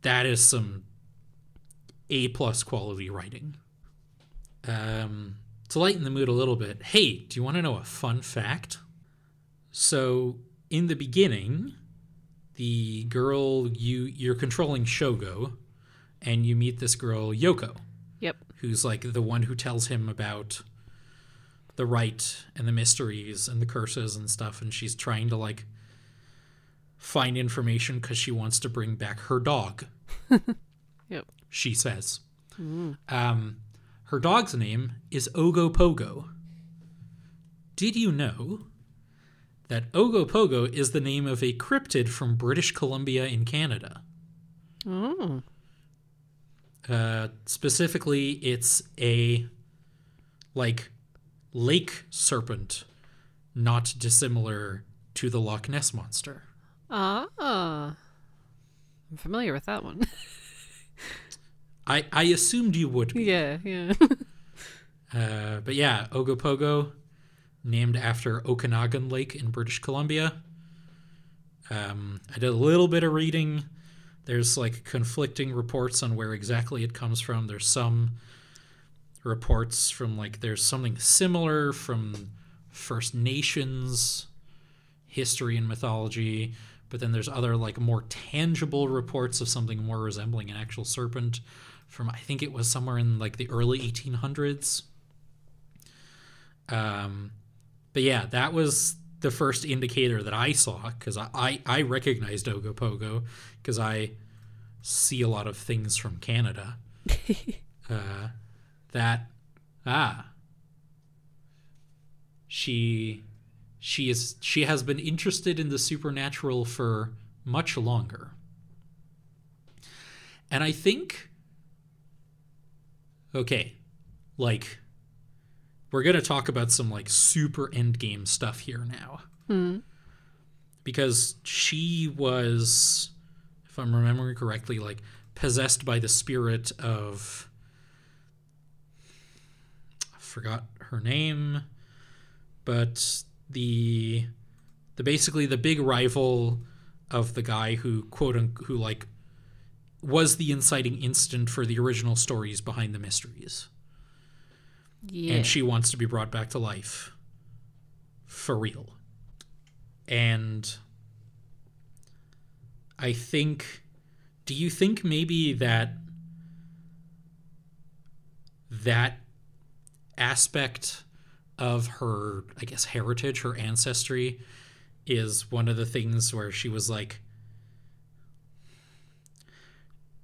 that is some A plus quality writing. Um, to lighten the mood a little bit, hey, do you want to know a fun fact? So in the beginning, the girl you you're controlling Shogo, and you meet this girl Yoko, Yep. who's like the one who tells him about the rite and the mysteries and the curses and stuff and she's trying to like find information because she wants to bring back her dog Yep. she says um, her dog's name is Ogopogo did you know that Ogopogo is the name of a cryptid from british columbia in canada Oh. Uh, specifically, it's a like lake serpent, not dissimilar to the Loch Ness monster. Ah. I'm familiar with that one. I I assumed you would be. yeah, yeah. Uh, but yeah, Ogopogo, named after Okanagan Lake in British Columbia. Um, I did a little bit of reading. There's like conflicting reports on where exactly it comes from. There's some reports from like there's something similar from First Nations history and mythology, but then there's other like more tangible reports of something more resembling an actual serpent from I think it was somewhere in like the early 1800s. Um, but yeah, that was the first indicator that I saw because I, I, I recognized Ogopogo because I see a lot of things from Canada. uh, that ah, she she is she has been interested in the supernatural for much longer, and I think okay, like we're gonna talk about some like super endgame stuff here now. Hmm. Because she was, if I'm remembering correctly, like possessed by the spirit of I forgot her name, but the the basically the big rival of the guy who quote unquote who like was the inciting incident for the original stories behind the mysteries yeah. and she wants to be brought back to life for real. And I think do you think maybe that that aspect of her I guess heritage, her ancestry is one of the things where she was like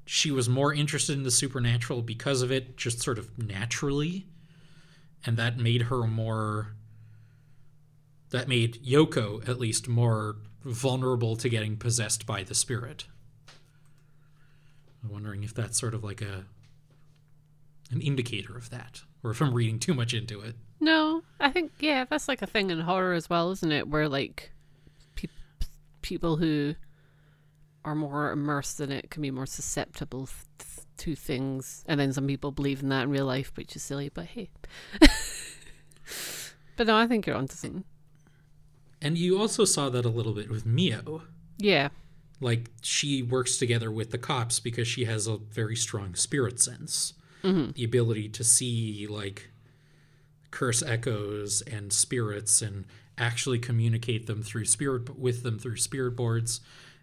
she was more interested in the supernatural because of it just sort of naturally and that made her more that made Yoko at least more vulnerable to getting possessed by the spirit. I'm wondering if that's sort of like a an indicator of that or if I'm reading too much into it. No, I think yeah, that's like a thing in horror as well, isn't it? Where like pe- people who are more immersed in it can be more susceptible th- to things, and then some people believe in that in real life, which is silly. But hey, but no, I think you're onto something. And you also saw that a little bit with Mio. Yeah, Like she works together with the cops because she has a very strong spirit sense. Mm-hmm. The ability to see like curse echoes and spirits and actually communicate them through spirit with them through spirit boards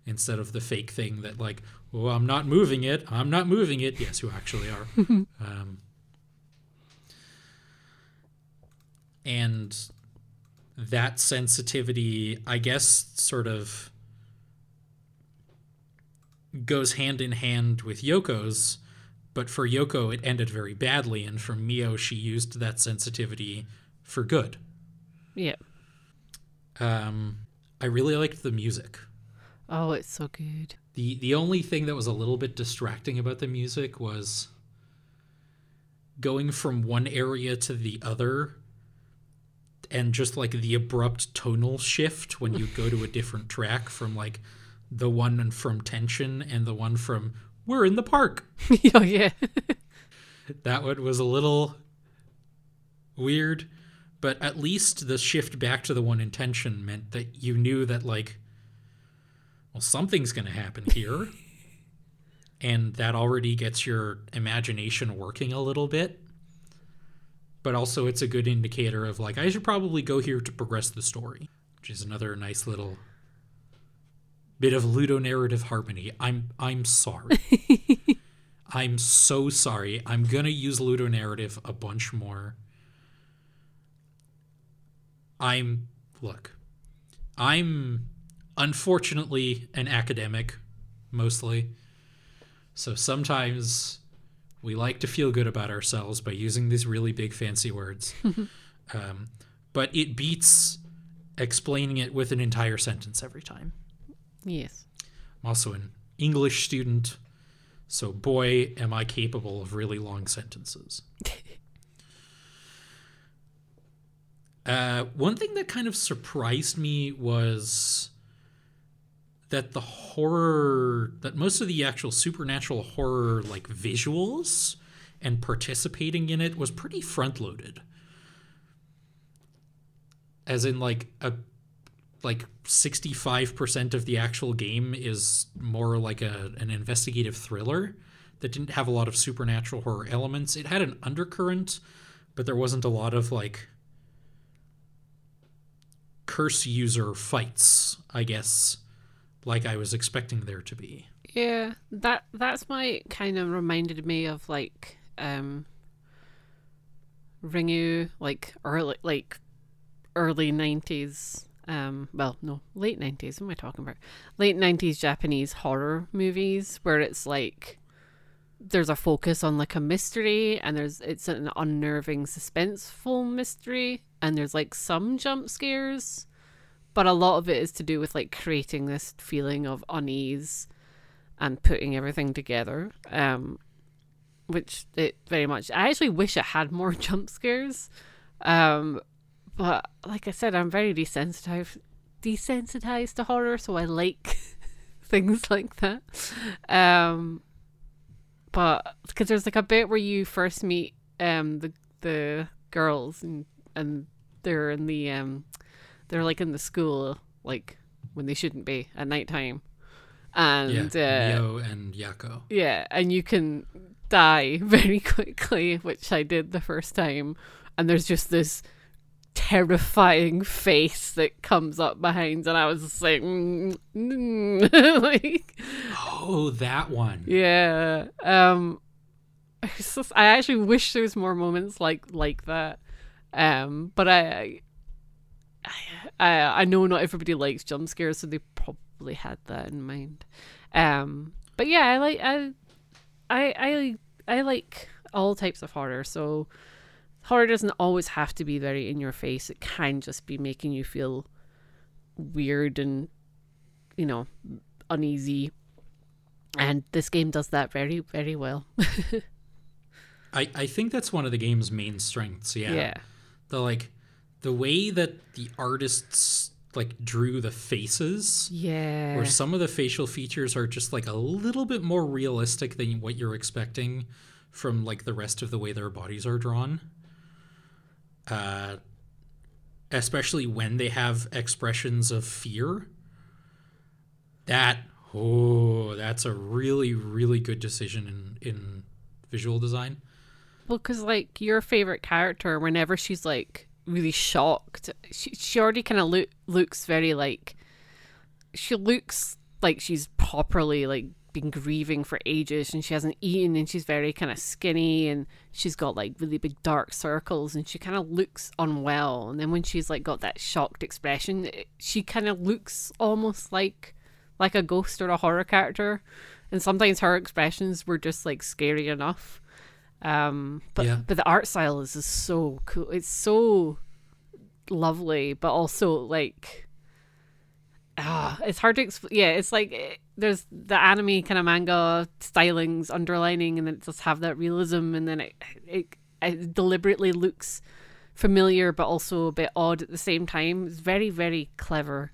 instead of the fake thing that like, well, I'm not moving it. I'm not moving it. Yes, you actually are. um, and that sensitivity, I guess, sort of goes hand in hand with Yoko's, but for Yoko it ended very badly, and for Mio she used that sensitivity for good. yeah. Um, I really liked the music. Oh, it's so good. the The only thing that was a little bit distracting about the music was going from one area to the other and just like the abrupt tonal shift when you go to a different track from like the one from tension and the one from we're in the park oh yeah. that one was a little weird but at least the shift back to the one in tension meant that you knew that like well something's going to happen here and that already gets your imagination working a little bit but also it's a good indicator of like i should probably go here to progress the story which is another nice little bit of ludonarrative harmony i'm i'm sorry I'm so sorry. I'm gonna use ludonarrative a bunch more. I'm look. I'm unfortunately an academic, mostly. So sometimes we like to feel good about ourselves by using these really big fancy words. um, but it beats explaining it with an entire sentence every time. yes. I'm also an English student, so boy, am I capable of really long sentences. uh, one thing that kind of surprised me was that the horror, that most of the actual supernatural horror, like visuals and participating in it, was pretty front loaded. As in, like, a like 65% of the actual game is more like a an investigative thriller that didn't have a lot of supernatural horror elements. It had an undercurrent, but there wasn't a lot of like curse user fights, I guess, like I was expecting there to be. Yeah, that that's my kind of reminded me of like um Ringu, like early like early nineties um well no late 90s what am i talking about late 90s japanese horror movies where it's like there's a focus on like a mystery and there's it's an unnerving suspenseful mystery and there's like some jump scares but a lot of it is to do with like creating this feeling of unease and putting everything together um which it very much i actually wish it had more jump scares um but like I said, I'm very desensitized desensitized to horror, so I like things like that. Um, but because there's like a bit where you first meet um the the girls and and they're in the um they're like in the school like when they shouldn't be at nighttime, and yeah, uh, Mio and Yakko. yeah, and you can die very quickly, which I did the first time. And there's just this terrifying face that comes up behind, and I was just like, mm, mm. like, Oh, that one. yeah. Um, I actually wish there was more moments like like that. Um, but I, I, I, know not everybody likes jump scares, so they probably had that in mind. Um, but yeah, I like I, I, I, I like all types of horror. So horror doesn't always have to be very in your face. It can just be making you feel weird and, you know, uneasy. And this game does that very, very well. I, I think that's one of the game's main strengths. Yeah. yeah. The like the way that the artists like drew the faces Yeah. where some of the facial features are just like a little bit more realistic than what you're expecting from like the rest of the way their bodies are drawn. Uh, especially when they have expressions of fear. That oh, that's a really really good decision in in visual design. Well, because like your favorite character, whenever she's like really shocked, she she already kind of loo- looks very like she looks like she's properly like been grieving for ages and she hasn't eaten and she's very kind of skinny and she's got like really big dark circles and she kind of looks unwell. And then when she's like got that shocked expression it- she kind of looks almost like like a ghost or a horror character. And sometimes her expressions were just like scary enough um but Yeah. but the art style is just so cool it's so lovely but also like ah it's hard to explain. yeah it's like eh, there's the anime kind of manga stylings underlining and then it does have that realism and then it, it it deliberately looks familiar but also a bit odd at the same time it's very very clever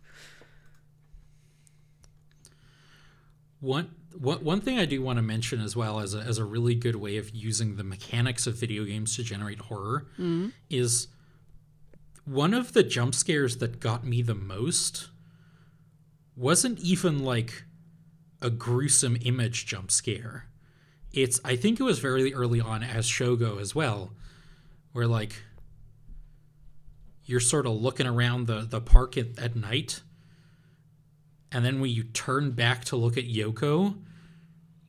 One, one, one thing I do want to mention as well as a, as a really good way of using the mechanics of video games to generate horror mm-hmm. is one of the jump scares that got me the most wasn't even like a gruesome image jump scare. It's I think it was very early on as Shogo as well, where like you're sort of looking around the, the park at, at night and then when you turn back to look at Yoko,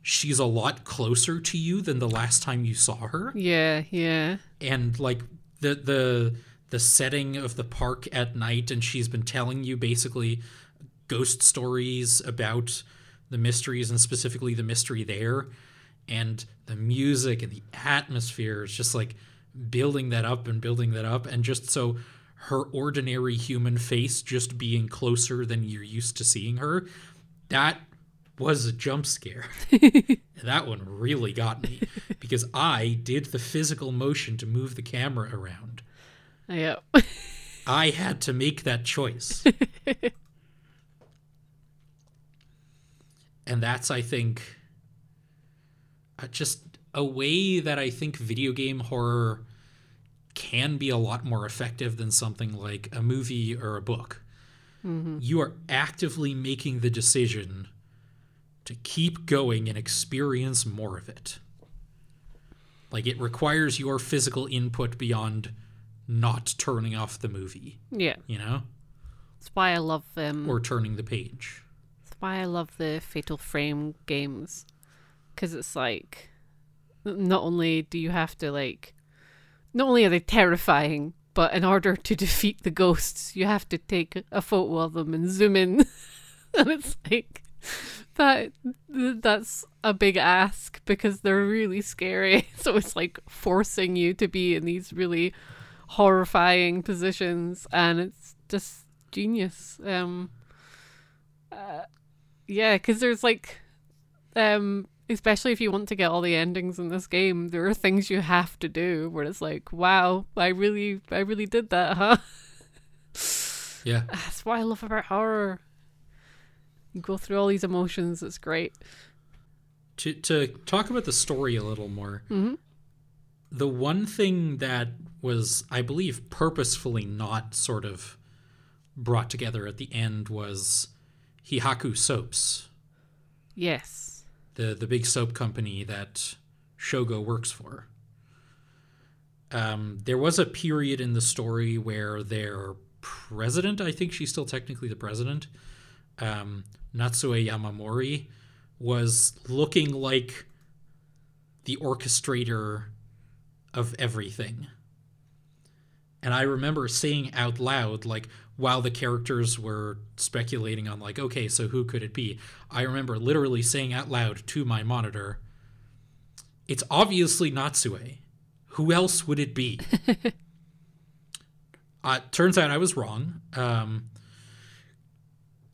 she's a lot closer to you than the last time you saw her. yeah yeah. And like the the the setting of the park at night and she's been telling you basically ghost stories about the mysteries and specifically the mystery there. And the music and the atmosphere is just like building that up and building that up. And just so her ordinary human face just being closer than you're used to seeing her that was a jump scare. That one really got me because i did the physical motion to move the camera around. Yeah i had to make that choice. And that's i think just a way that i think video game horror can be a lot more effective than something like a movie or a book. You are actively making the decision to keep going and experience more of it. Like it requires your physical input beyond not turning off the movie yeah. you know? That's why i love um or turning the page. That's why I love the Fatal Frame games, because it's like, not only do you have to like, not only are they terrifying, but in order to defeat the ghosts, you have to take a photo of them and zoom in, and it's like that that's a big ask because they're really scary. So it's like forcing you to be in these really horrifying positions, and it's just genius. Um, yeah, because there's like, um, especially if you want to get all the endings in this game, there are things you have to do where it's like, wow, I really, I really did that, huh? yeah That's what I love about horror. You go through all these emotions. It's great. to to talk about the story a little more Mhm. the one thing that was i believe purposefully not sort of brought together at the end was hihaku soaps Yes. The the big soap company that Shogo works for. Um, there was a period in the story where their president, I think she's still technically the president, um, Natsue Yamamori, was looking like the orchestrator of everything. And I remember saying out loud, like, while the characters were speculating on, like, okay, so who could it be? I remember literally saying out loud to my monitor, it's obviously Natsue. Who else would it be? uh, turns out I was wrong. Um,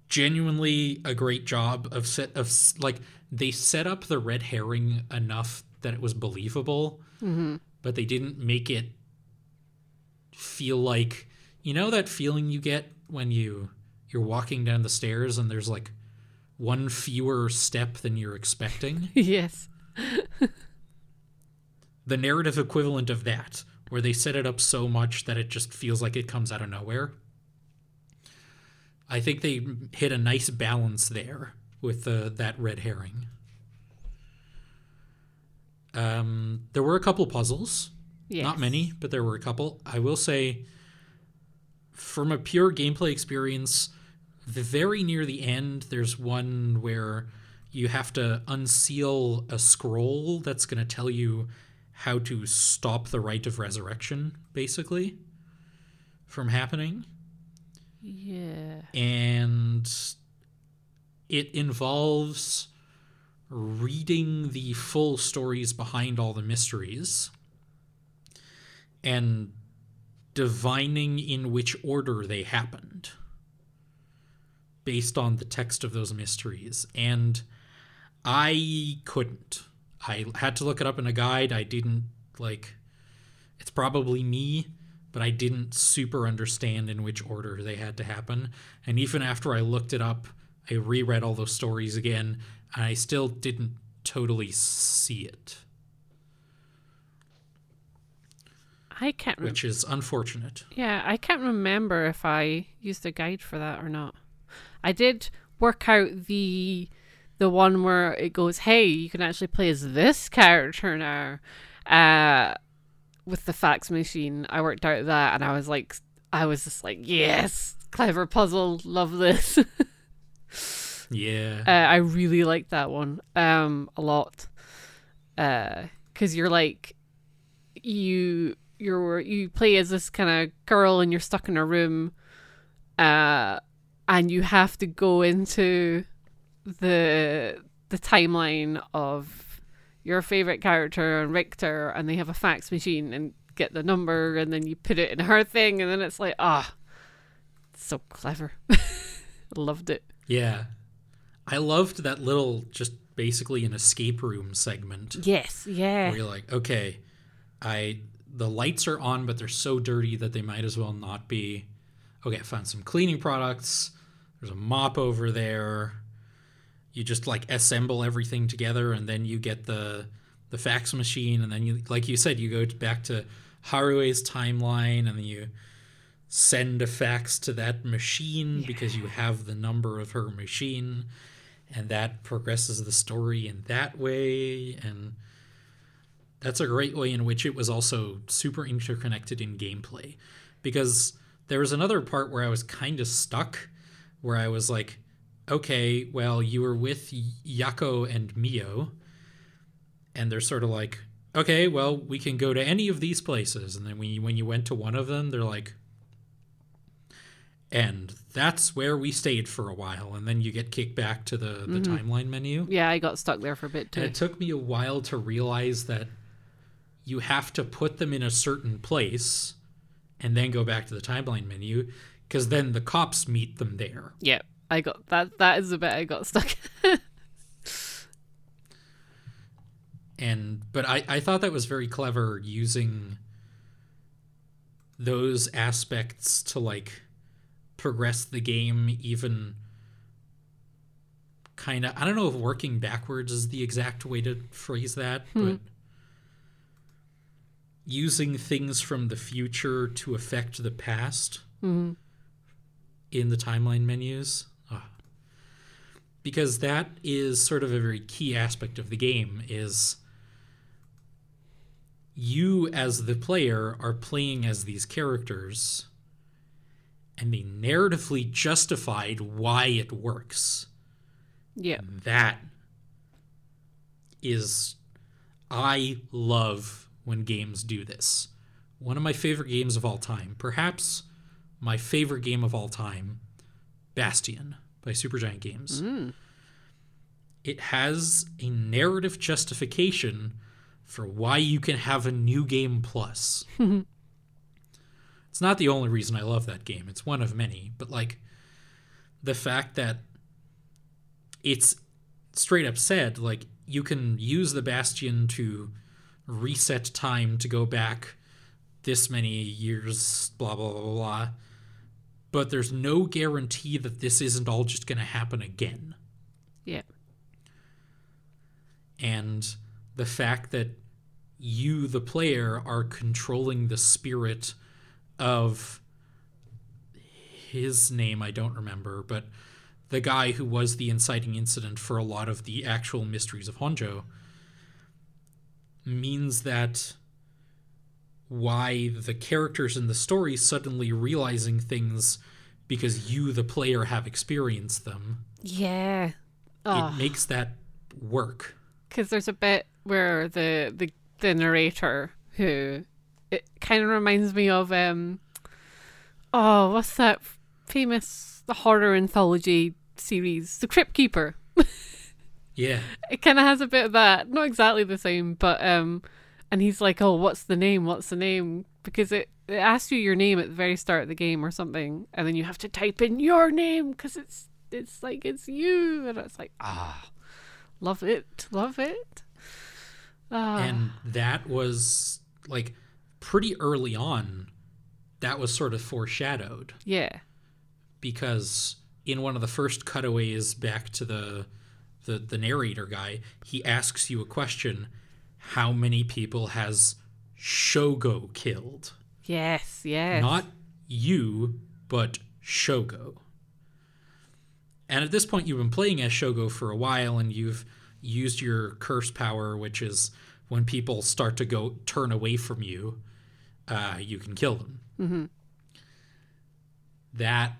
genuinely a great job of set of like they set up the red herring enough that it was believable, but they didn't make it feel like you know that feeling you get when you you're walking down the stairs and there's like one fewer step than you're expecting. yes. the narrative equivalent of that, where they set it up so much that it just feels like it comes out of nowhere. I think they hit a nice balance there with the, that red herring. Um, there were a couple puzzles, Yes. not many, but there were a couple. I will say, from a pure gameplay experience, the very near the end, there's one where you have to unseal a scroll that's going to tell you how to stop the rite of resurrection, basically, from happening. Yeah. And it involves reading the full stories behind all the mysteries and divining in which order they happened based on the text of those mysteries. And I couldn't. I had to look it up in a guide. I didn't like it's probably me, but I didn't super understand in which order they had to happen. And even after I looked it up, I reread all those stories again, and I still didn't totally see it, I can't. Re- which is unfortunate. yeah, I can't remember if I used a guide for that or not. I did work out the the one where it goes, "Hey, you can actually play as this character now." Uh, with the fax machine, I worked out that, and I was like, I was just like, "Yes, clever puzzle, love this." Yeah. Uh, I really like that one um a lot. Uh, cuz you're like you you're you play as this kind of girl and you're stuck in a room uh and you have to go into the the timeline of your favorite character and Richter and they have a fax machine and get the number and then you put it in her thing and then it's like ah so clever. Loved it. yeah. I loved that little, just basically an escape room segment Yes, yeah. where you're like, okay, I the lights are on, but they're so dirty that they might as well not be. Okay, I found some cleaning products. There's a mop over there. You just like assemble everything together, and then you get the the fax machine, and then you, like you said, you go back to Harue's timeline, and then you send a fax to that machine because you have the number of her machine, and that progresses the story in that way, and that's a great way in which it was also super interconnected in gameplay. Because there was another part where I was kind of stuck where I was like okay well you were with Yakko and Mio and they're sort of like okay well we can go to any of these places and then when you when you went to one of them they're like and that's where we stayed for a while. And then you get kicked back to the the mm-hmm. timeline menu. Yeah, I got stuck there for a bit and too. it took me a while to realize that you have to put them in a certain place and then go back to the timeline menu because then the cops meet them there. Yeah, I got that. That is the bit I got stuck. And but I, I thought that was very clever using those aspects to like progress the game even kind of I don't know if working backwards is the exact way to phrase that, but hmm. Using things from the future to affect the past hmm in the timeline menus. Ah. Because that is sort of a very key aspect of the game is you as the player are playing as these characters and they narratively justified why it works. Yeah, That is I love when games do this. One of my favorite games of all time, perhaps my favorite game of all time, Bastion by Supergiant Games. Mm. It has a narrative justification for why you can have a new game plus. it's not the only reason I love that game. It's one of many, but like the fact that it's straight up said like you can use the bastion to reset time to go back this many years blah blah blah blah but there's no guarantee that this isn't all just going to happen again. Yeah. And the fact that you, the player, are controlling the spirit of his name, I don't remember, but the guy who was the inciting incident for a lot of the actual mysteries of Honjo means that why the characters in the story suddenly realizing things because you the player have experienced them Yeah. Oh. it makes that work because there's a bit where the the the narrator who it kind of reminds me of um oh what's that famous horror anthology series the crypt keeper yeah. It kind of has a bit of that not exactly the same but um and he's like oh what's the name? What's the name? Because it, it asks you your name at the very start of the game or something and then you have to type in your name because it's it's like it's you and it's like ah. Love it love it. Ah. and that was like pretty early on that was sort of foreshadowed. Yeah. Because in one of the first cutaways back to the the, the narrator guy he asks you a question how many people has shogo killed? Yes yes. Not you but shogo. And at this point you've been playing as shogo for a while and you've used your curse power which is when people start to go turn away from you uh, you can kill them. Mm-hmm. that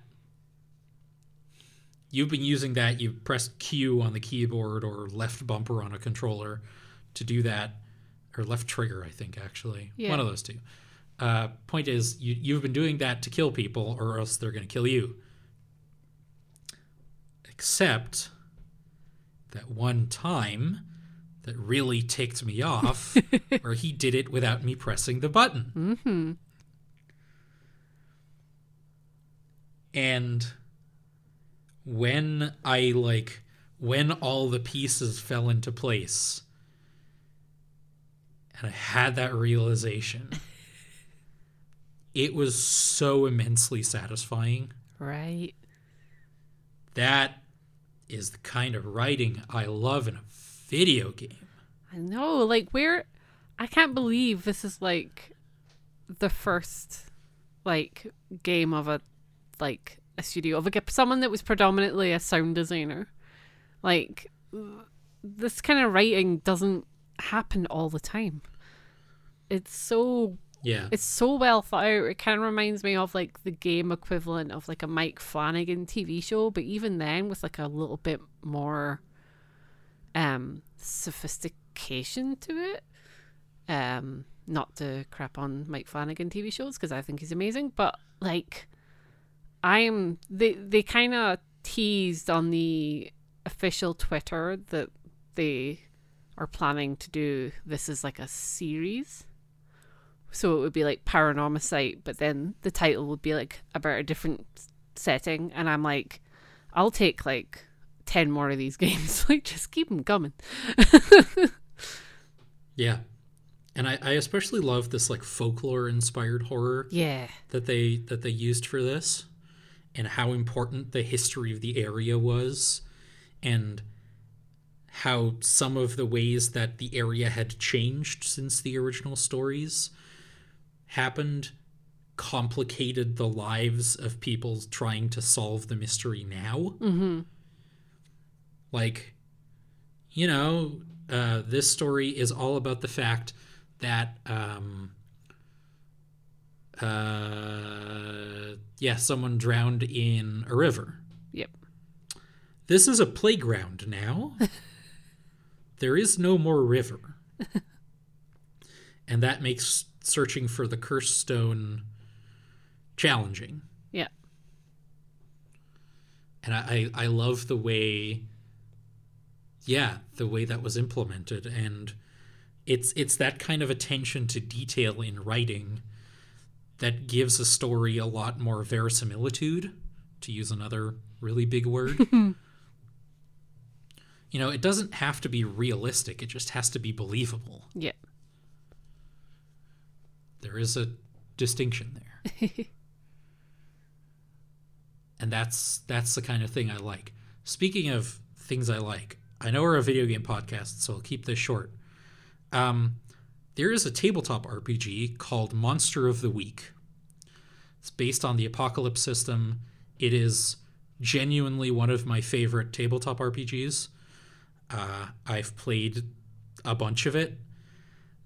you've been using that you pressed q on the keyboard or left bumper on a controller to do that or left trigger i think actually Yeah. one of those two uh, point is you, you've been doing that to kill people or else they're going to kill you except that one time that really ticked me off where he did it without me pressing the button mm-hmm. and when i like when all the pieces fell into place and i had that realization it was so immensely satisfying. Right. That is the kind of writing i love in a video game. I know, like where I can't believe this is like the first like game of a like a studio of a someone that was predominantly a sound designer. Like this kind of writing doesn't happen all the time. It's so yeah it's so well thought out. It kind of reminds me of like the game equivalent of like a Mike Flanagan TV show, but even then with like a little bit more um sophistication to it. Um not to crap on Mike Flanagan TV shows because I think he's amazing, but like I'm they they kind of teased on the official Twitter that they are planning to do this as like a series. So it would be like Paranormasight, but then the title would be like about a different setting, and I'm like, I'll take like ten more of these games. like, just keep them coming. yeah and I, I especially love this like folklore inspired horror yeah, that they that they used for this and how important the history of the area was and how some of the ways that the area had changed since the original stories happened complicated the lives of people trying to solve the mystery now mm-hmm. like you know uh, this story is all about the fact that um, uh, yeah someone drowned in a river. Yep. this is a playground now. There is no more river. And that makes searching for the cursed stone challenging. Yeah. and I, I I love the way yeah the way that was implemented. And it's it's that kind of attention to detail in writing that gives a story a lot more verisimilitude to use another really big word you know it doesn't have to be realistic it just has to be believable Yeah. there is a distinction there and that's that's the kind of thing I like. Speaking of things I like, I know we're a video game podcast, so I'll keep this short. Um, there is a tabletop RPG called Monster of the Week. It's based on the Apocalypse system. It is genuinely one of my favorite tabletop RPGs. Uh, I've played a bunch of it.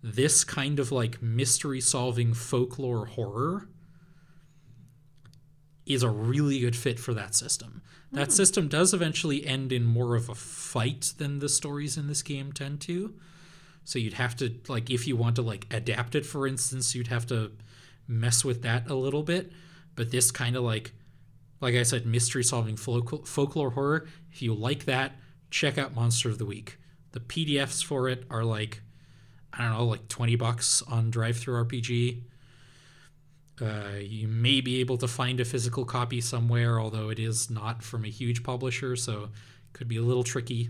This kind of like mystery solving folklore horror is a really good fit for that system. That system does eventually end in more of a fight than the stories in this game tend to. So you'd have to like if you want to like adapt it for instance, you'd have to mess with that a little bit. But this kind of like like I said mystery solving folk- folklore horror, if you like that, check out Monster of the Week. The PDFs for it are like I don't know, like 20 bucks on DriveThruRPG. Uh, you may be able to find a physical copy somewhere, although it is not from a huge publisher, so it could be a little tricky.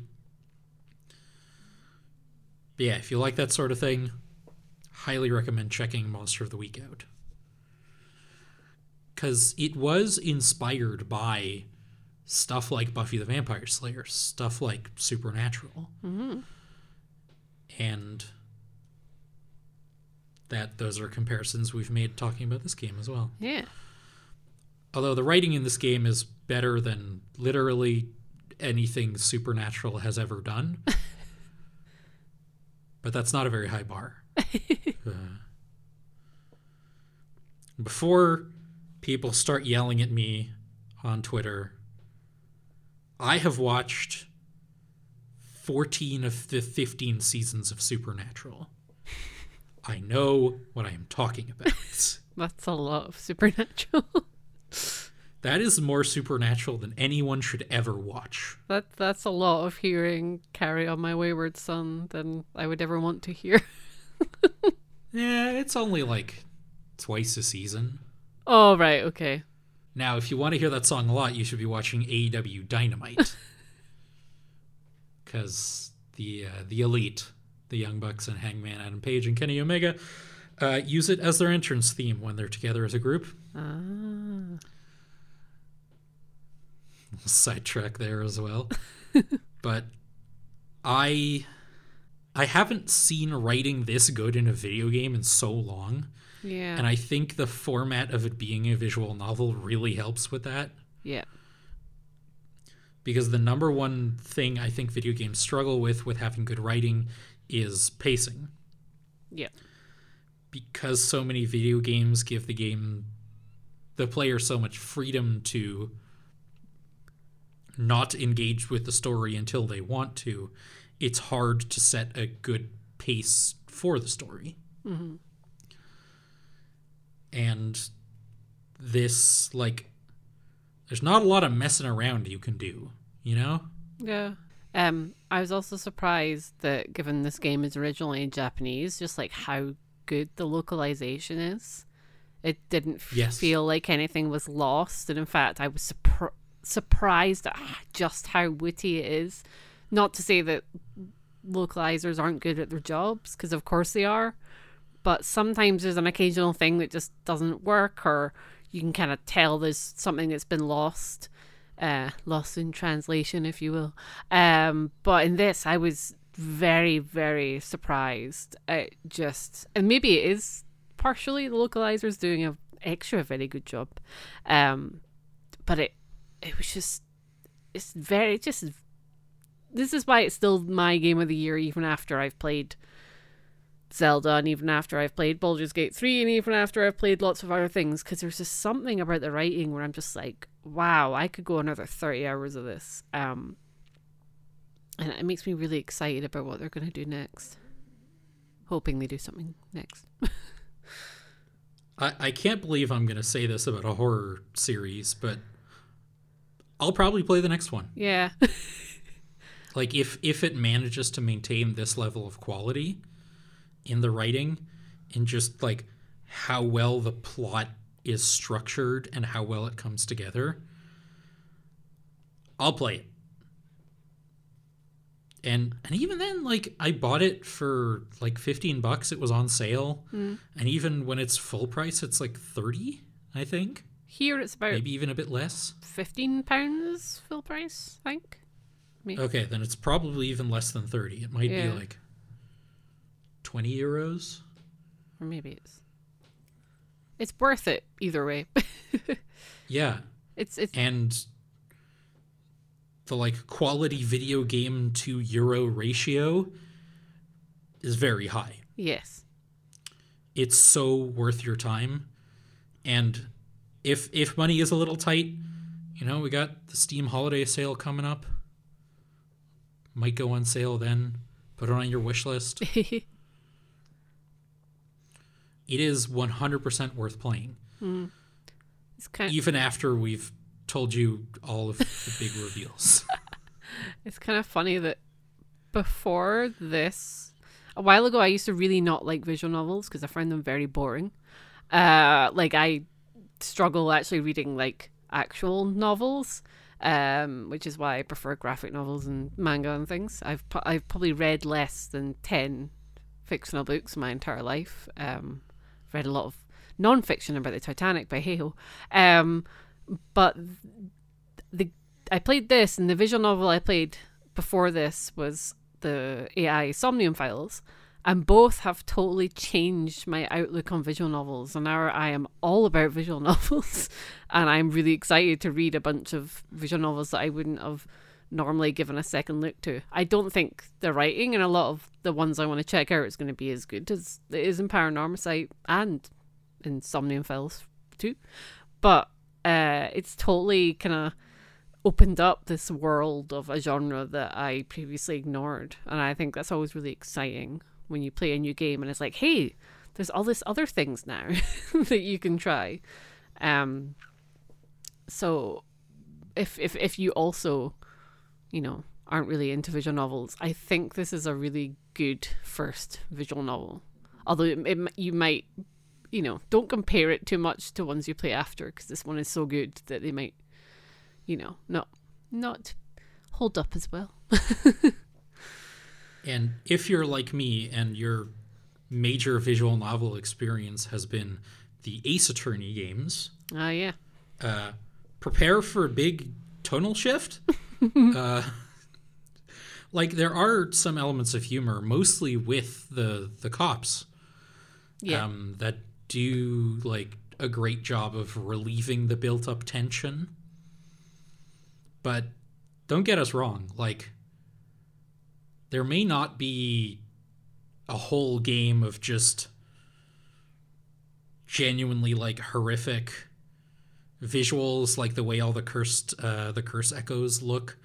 But yeah, if you like that sort of thing, highly recommend checking Monster of the Week out. Because it was inspired by stuff like Buffy the Vampire Slayer, stuff like Supernatural. Mm-hmm. And that those are comparisons we've made talking about this game as well. Yeah. Although the writing in this game is better than literally anything Supernatural has ever done. but that's not a very high bar. Uh, before people start yelling at me on Twitter, I have watched 14 of the 15 seasons of Supernatural. I know what I am talking about. That's a lot of supernatural. that is more supernatural than anyone should ever watch. that that's a lot of hearing "Carry on My Wayward Son" than I would ever want to hear. Yeah, it's only like twice a season. oh right, okay. Now, if you want to hear that song a lot, you should be watching AEW Dynamite. Because the uh, the elite, the Young Bucks and Hangman Adam Page and Kenny Omega, uh, use it as their entrance theme when they're together as a group. Ah. Sidetrack there as well. but I I haven't seen writing this good in a video game in so long. Yeah. And I think the format of it being a visual novel really helps with that. yeah. because the number one thing I think video games struggle with with having good writing is pacing. Yeah. Because so many video games give the game the player so much freedom to not engage with the story until they want to, it's hard to set a good pace for the story. And this like there's not a lot of messing around you can do, you know? Yeah. Um, I was also surprised that given this game is originally in Japanese, just like how good the localization is. It didn't f- Yes. feel like anything was lost, and in fact, I was surpr- surprised at just how witty it is. Not to say that localizers aren't good at their jobs, because of course they are, but sometimes there's an occasional thing that just doesn't work, or you can kind of tell there's something that's been lost uh, lost in translation, if you will. Um, but in this, I was very, very surprised. It just, and maybe it is partially the localizers doing an extra very good job. Um, but it, it was just, it's very, just, this is why it's still my game of the year, even after I've played Zelda and even after I've played Baldur's Gate 3 and even after I've played lots of other things because there's just something about the writing where I'm just like, wow, I could go another 30 hours of this. Um, and it makes me really excited about what they're going to do next. Hoping they do something next. I, I can't believe I'm going to say this about a horror series, but I'll probably play the next one. Yeah. Like if if it manages to maintain this level of quality in the writing and just like how well the plot is structured and how well it comes together, I'll play it. And and even then like I bought it for like 15 bucks it was on sale. Hmm. And even when it's full price it's like 30, I think. Here it's about maybe even a bit less. fifteen pounds full price, I think. Okay, then it's probably even less than 30. It might Yeah. be like 20 euros. Or maybe it's it's worth it either way. Yeah. it's it's And the like quality video game to euro ratio is very high. yes. It's so worth your time. And if if money is a little tight, you know, we got the Steam holiday sale coming up. Might go on sale then. Put it on your wish list. It is 100% worth playing. it's kind even after we've told you all of the big reveals. It's kind of funny that before this, a while ago, I used to really not like visual novels because I find them very boring. Uh, like I struggle actually reading like actual novels, um, which is why I prefer graphic novels and manga and things. I've pro- I've probably read less than ten fictional books my entire life. Um, read a lot of non-fiction about the Titanic by Hale, um, but the I played this, and the visual novel I played before this was the AI Somnium Files, and both have totally changed my outlook on visual novels. And now I am all about visual novels, and I'm really excited to read a bunch of visual novels that I wouldn't have normally given a second look to. I don't think the writing in a lot of the ones I want to check out is going to be as good as it is in Paranormasight and in Somnium Files too, but uh, it's totally kind of opened up this world of a genre that I previously ignored. And I think that's always really exciting when you play a new game and it's like, hey, there's all this other things now that you can try. Um so if if if you also, you know, aren't really into visual novels, I think this is a really good first visual novel. Although it, it, you might, you know, don't compare it too much to ones you play after because this one is so good that they might you know, not not hold up as well. and if you're like me and your major visual novel experience has been the Ace Attorney games, Ah, yeah. uh, prepare for a big tonal shift. uh, like there are some elements of humor, mostly with the the cops, Yeah. um, that do like a great job of relieving the built up tension. But don't get us wrong, like there may not be a whole game of just genuinely like horrific visuals like the way all the cursed uh, the curse echoes look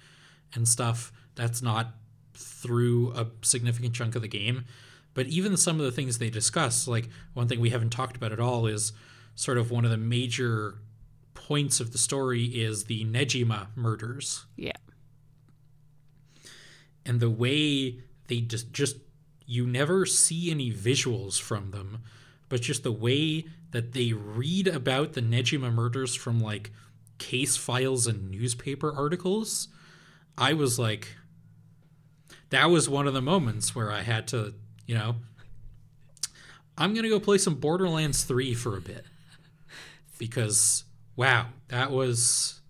and stuff. That's not through a significant chunk of the game. But even some of the things they discuss like one thing we haven't talked about at all is sort of one of the major points of the story is the Nejima murders. Yeah. And the way they just just you never see any visuals from them but just the way that they read about the Nejima murders from like case files and newspaper articles i was like that was one of the moments where i had to you know i'm going to go play some borderlands 3 for a bit. Because wow that was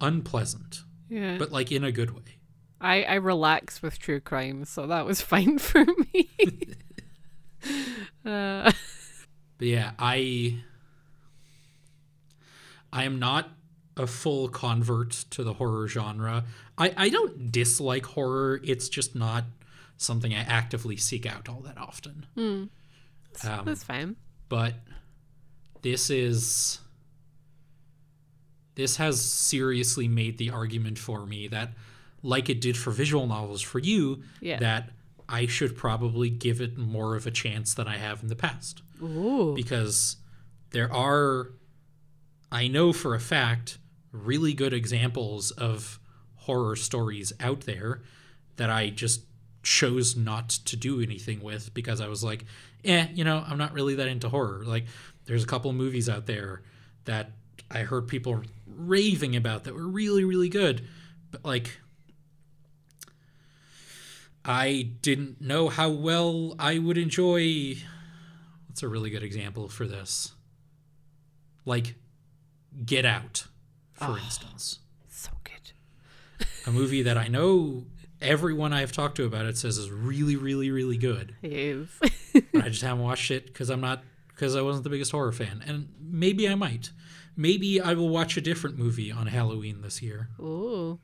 unpleasant. Yeah. but like in a good way I, I relax with true crime, so that was fine for me. uh, But yeah, I I am not a full convert to the horror genre. I, I don't dislike horror. It's just not something I actively seek out all that often. Um, that's fine. but this is this has seriously made the argument for me that like it did for visual novels for you Yeah. that I should probably give it more of a chance than I have in the past Ooh. because there are I know for a fact really good examples of horror stories out there that I just chose not to do anything with because I was like, eh, you know, I'm not really that into horror. Like there's a couple of movies out there that I heard people raving about that were really really good, but like I didn't know how well I would enjoy What's a really good example for this? Like Get Out, for ah, instance. So good. A movie that I know everyone I've talked to about it says is really, really, really good. But I just haven't watched it because I'm not because I wasn't the biggest horror fan. And maybe I might. Maybe I will watch a different movie on Halloween this year. oh.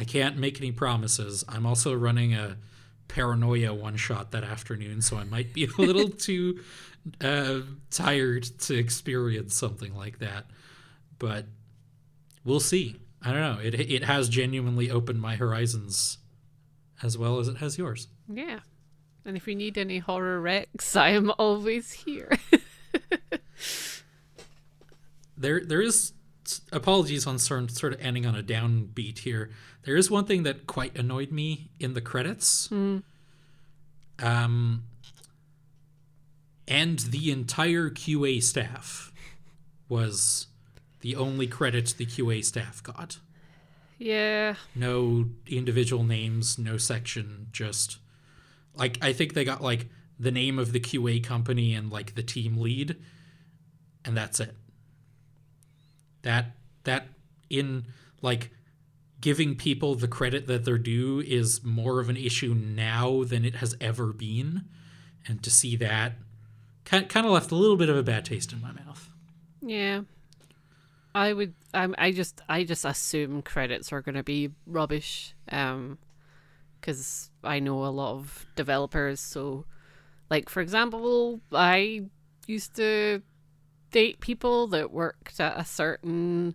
I can't make any promises. I'm also running a paranoia one shot that afternoon, so I might be a little too uh, tired to experience something like that. But we'll see. I don't know. It it has genuinely opened my horizons as well as it has yours. Yeah. And if you need any horror recs, I am always here. there there is apologies on sort sort of ending on a downbeat here. There is one thing that quite annoyed me in the credits. Um, and the entire QA staff was the only credit the QA staff got. yeah. No individual names, no section, just like I think they got like the name of the QA company and like the team lead, and that's it. That that in like giving people the credit that they're due is more of an issue now than it has ever been, and to see that kind kind of left a little bit of a bad taste in my mouth. Yeah. I would I just I just assume credits are going to be rubbish um cuz I know a lot of developers so like for example I used to date people that worked at a certain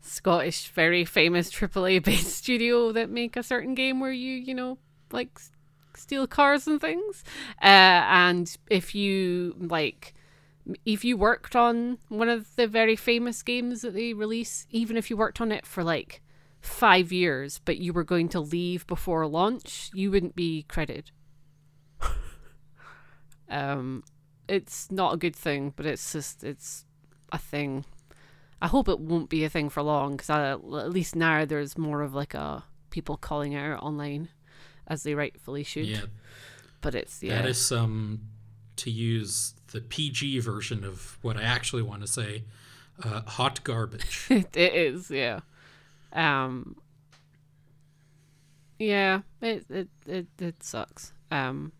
Scottish very famous AAA based studio that make a certain game where you you know like steal cars and things uh, and if you like if you worked on one of the very famous games that they release, even if you worked on it for like five years, but you were going to leave before launch, you wouldn't be credited. um, it's not a good thing, but it's just it's a thing. I hope it won't be a thing for long, because at least now there's more of like a people calling out online, as they rightfully should. Yeah, But it's yeah, That is some, to use the PG version of what I actually want to say, uh, hot garbage. it is, yeah. Um Yeah, it it it, it sucks. Um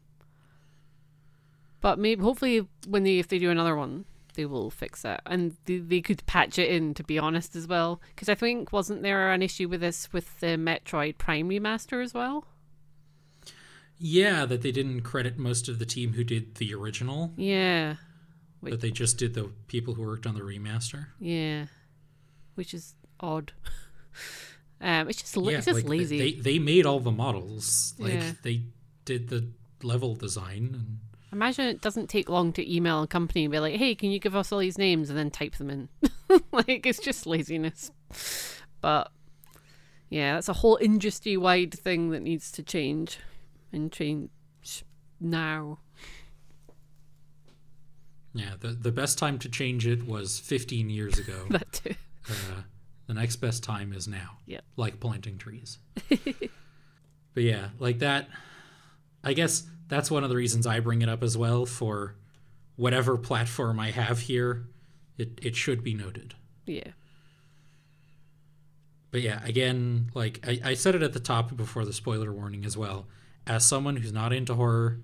but maybe hopefully when they if they do another one, they will fix it and they, they could patch it in to be honest as well because I think wasn't there an issue with this with the Metroid Prime remaster as well? yeah, that they didn't credit most of the team who did the original, Yeah. That they just did the people who worked on the remaster. Yeah. Which is odd. um it's just yeah, it's just like, lazy. They they made all the models. Like Yeah. they did the level design and Imagine it doesn't take long to email a company and be like, "Hey, can you give us all these names?" and then type them in. like it's just laziness. But yeah, that's a whole industry-wide thing that needs to change and change now. yeah, the the best time to change it was 15 years ago. That too. uh, the next best time is now. Yep. Like planting trees. but yeah, like that. I guess that's one of the reasons I bring it up as well for whatever platform I have here. It it should be noted. Yeah. But yeah, again, like I, I said it at the top before the spoiler warning as well. As someone who's not into horror,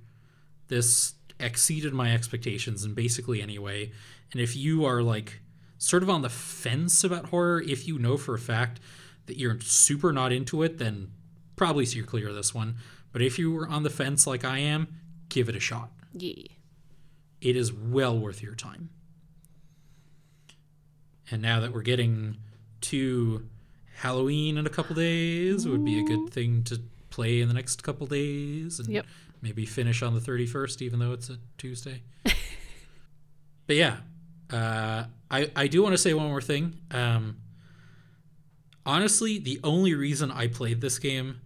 this exceeded my expectations in basically any way. And if you are like sort of on the fence about horror, if you know for a fact that you're super not into it, then probably steer clear of this one. But if you were on the fence like I am, give it a shot. Yeah. It is well worth your time. And now that we're getting to Halloween in a couple days, it would be a good thing to play in the next couple days and Yep. maybe finish on the 31st, even though it's a Tuesday. but yeah, uh, I, I do want to say one more thing. Um, honestly, the only reason I played this game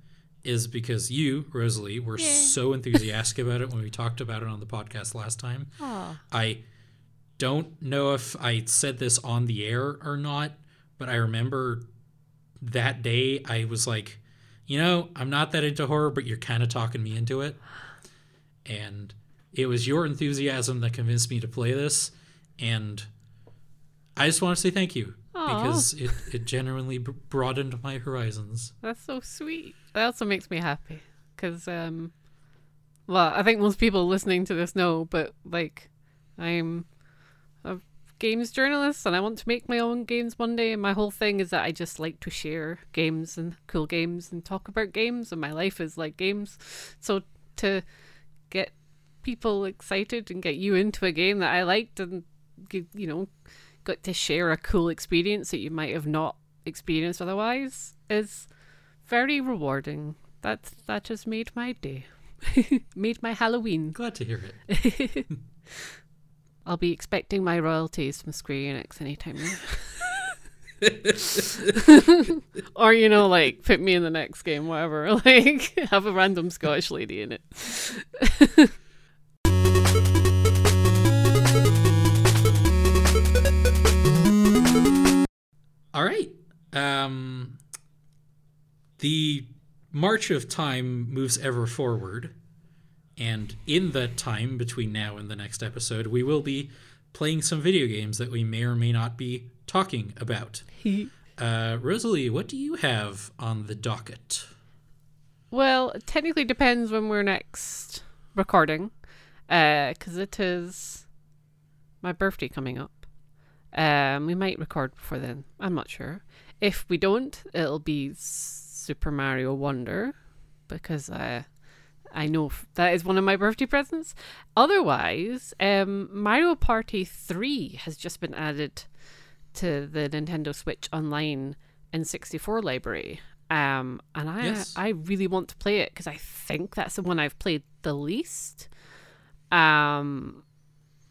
is because you, Rosalie, were Yay. so enthusiastic about it when we talked about it on the podcast last time. Aw. I don't know if I said this on the air or not, but I remember that day I was like, you know, I'm not that into horror, but you're kind of talking me into it. And it was your enthusiasm that convinced me to play this. And I just want to say thank you Aw. because it, it genuinely broadened my horizons. That's so sweet. That also makes me happy because, um, well, I think most people listening to this know, but like, I'm a games journalist and I want to make my own games one day. And my whole thing is that I just like to share games and cool games and talk about games, and my life is like games. So to get people excited and get you into a game that I liked and you know got to share a cool experience that you might have not experienced otherwise is very rewarding. That that just made my day. made my Halloween. Glad to hear it. I'll be expecting my royalties from Square Enix anytime now. or you know, like put me in the next game, whatever. Like have a random Scottish lady in it. All right. Um, the march of time moves ever forward. And in that time between now and the next episode, we will be playing some video games that we may or may not be talking about. Uh, Rosalie, what do you have on the docket? Well, it technically depends when we're next recording, because it is my birthday coming up. Um, we might record before then. I'm not sure. If we don't, it'll be Super Mario Wonder, because I I know f- that is one of my birthday presents. Otherwise, um, Mario Party Three has just been added to the Nintendo Switch Online N64 library. Um, and I Yes. I really want to play it because I think that's the one I've played the least. Um,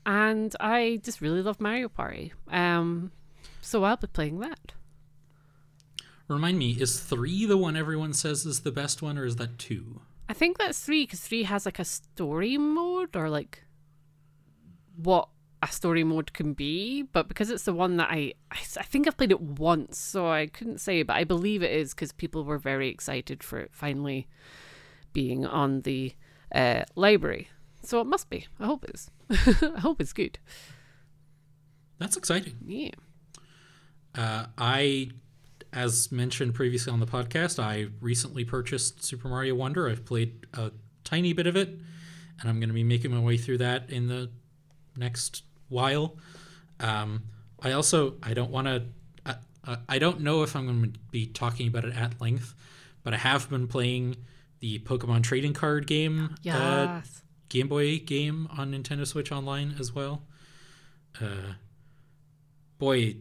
and I just really love Mario Party. Um, so I'll be playing that. Remind me, is three the one everyone says is the best one, or is that two? I think that's three because three has like a story mode or like what a story mode can be. But because it's the one that I, I think I've played it once, so I couldn't say, but I believe it is because people were very excited for it finally being on the uh, library. So it must be. I hope it's. I hope it's good. That's exciting. Yeah. Uh, I, as mentioned previously on the podcast, I recently purchased Super Mario Wonder. I've played a tiny bit of it, and I'm going to be making my way through that in the next while. Um, I also I don't want to. I, I- don't know if I'm going to be talking about it at length, but I have been playing the Pokemon trading card game, uh, Yes. Game Boy game on Nintendo Switch Online as well. Uh, boy,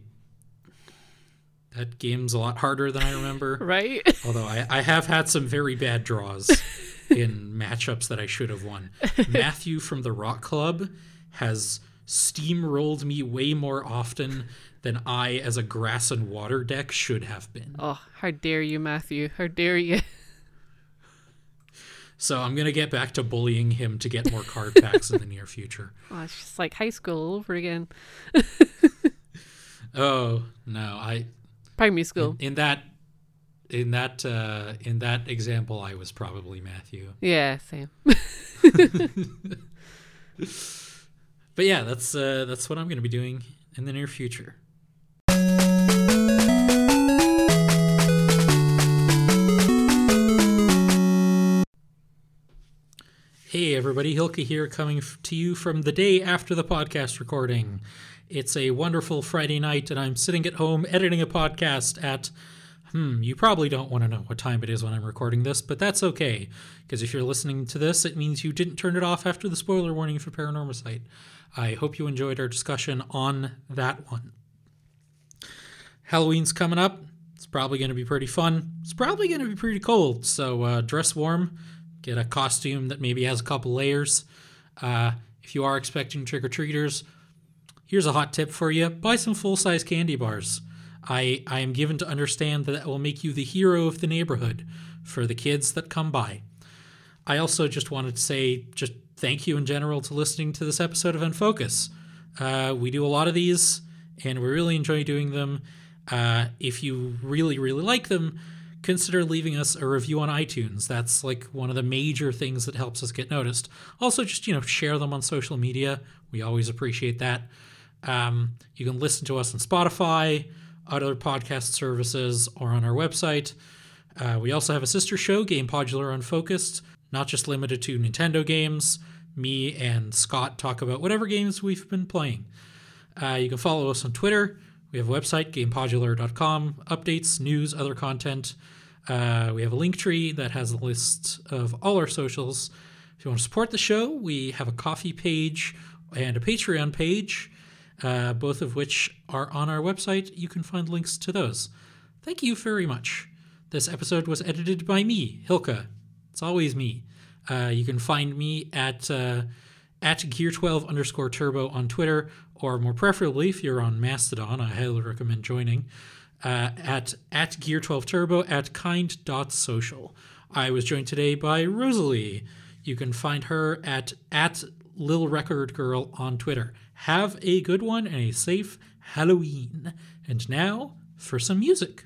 that game's a lot harder than I remember. right. Although I, I have had some very bad draws in matchups that I should have won. Matthew from the Rock Club has steamrolled me way more often than I, as a grass and water deck, should have been. oh, how dare you, Matthew? How dare you? So I'm gonna get back to bullying him to get more card packs in the near future. Oh, it's just like high school all over again. Oh no, I Primary school. in that in that uh, in that example, I was probably Matthew. Yeah, same. But yeah, that's uh, that's what I'm going to be doing in the near future. Hey everybody, Hilke here coming to you from the day after the podcast recording. It's a wonderful Friday night and I'm sitting at home editing a podcast at Hmm, you probably don't want to know what time it is when I'm recording this, but that's okay, because if you're listening to this, it means you didn't turn it off after the spoiler warning for Paranormal. I hope you enjoyed our discussion on that one. Halloween's coming up. It's probably going to be pretty fun. It's probably going to be pretty cold, so uh, dress warm. Get a costume that maybe has a couple layers. Uh, if you are expecting trick or treaters, here's a hot tip for you buy some full size candy bars. I, I am given to understand that that will make you the hero of the neighborhood for the kids that come by. I also just wanted to say just thank you in general to listening to this episode of N-Focus. Uh, we do a lot of these, and we really enjoy doing them. Uh, if you really, really like them, consider leaving us a review on iTunes. That's like one of the major things that helps us get noticed. Also, just you know, share them on social media. We always appreciate that. Um, you can listen to us on Spotify, other podcast services, or on our website. Uh, we also have a sister show, Game Podular Unfocused, not just limited to Nintendo games. Me and Scott talk about whatever games we've been playing. Uh, you can follow us on Twitter. We have a website, gamepodular.com, updates, news, other content. Uh, we have a Linktree that has a list of all our socials. If you want to support the show, we have a Ko-fi page and a Patreon page, uh, both of which are on our website. You can find links to those. Thank you very much. This episode was edited by me, Hilka. It's always me. Uh, you can find me at uh, at gear12 underscore turbo on Twitter, or more preferably, if you're on Mastodon, I highly recommend joining uh, at at gear12 turbo at kind.social. I was joined today by Rosalie. You can find her at at Lil Record Girl on Twitter. Have a good one and a safe Halloween. And now for some music.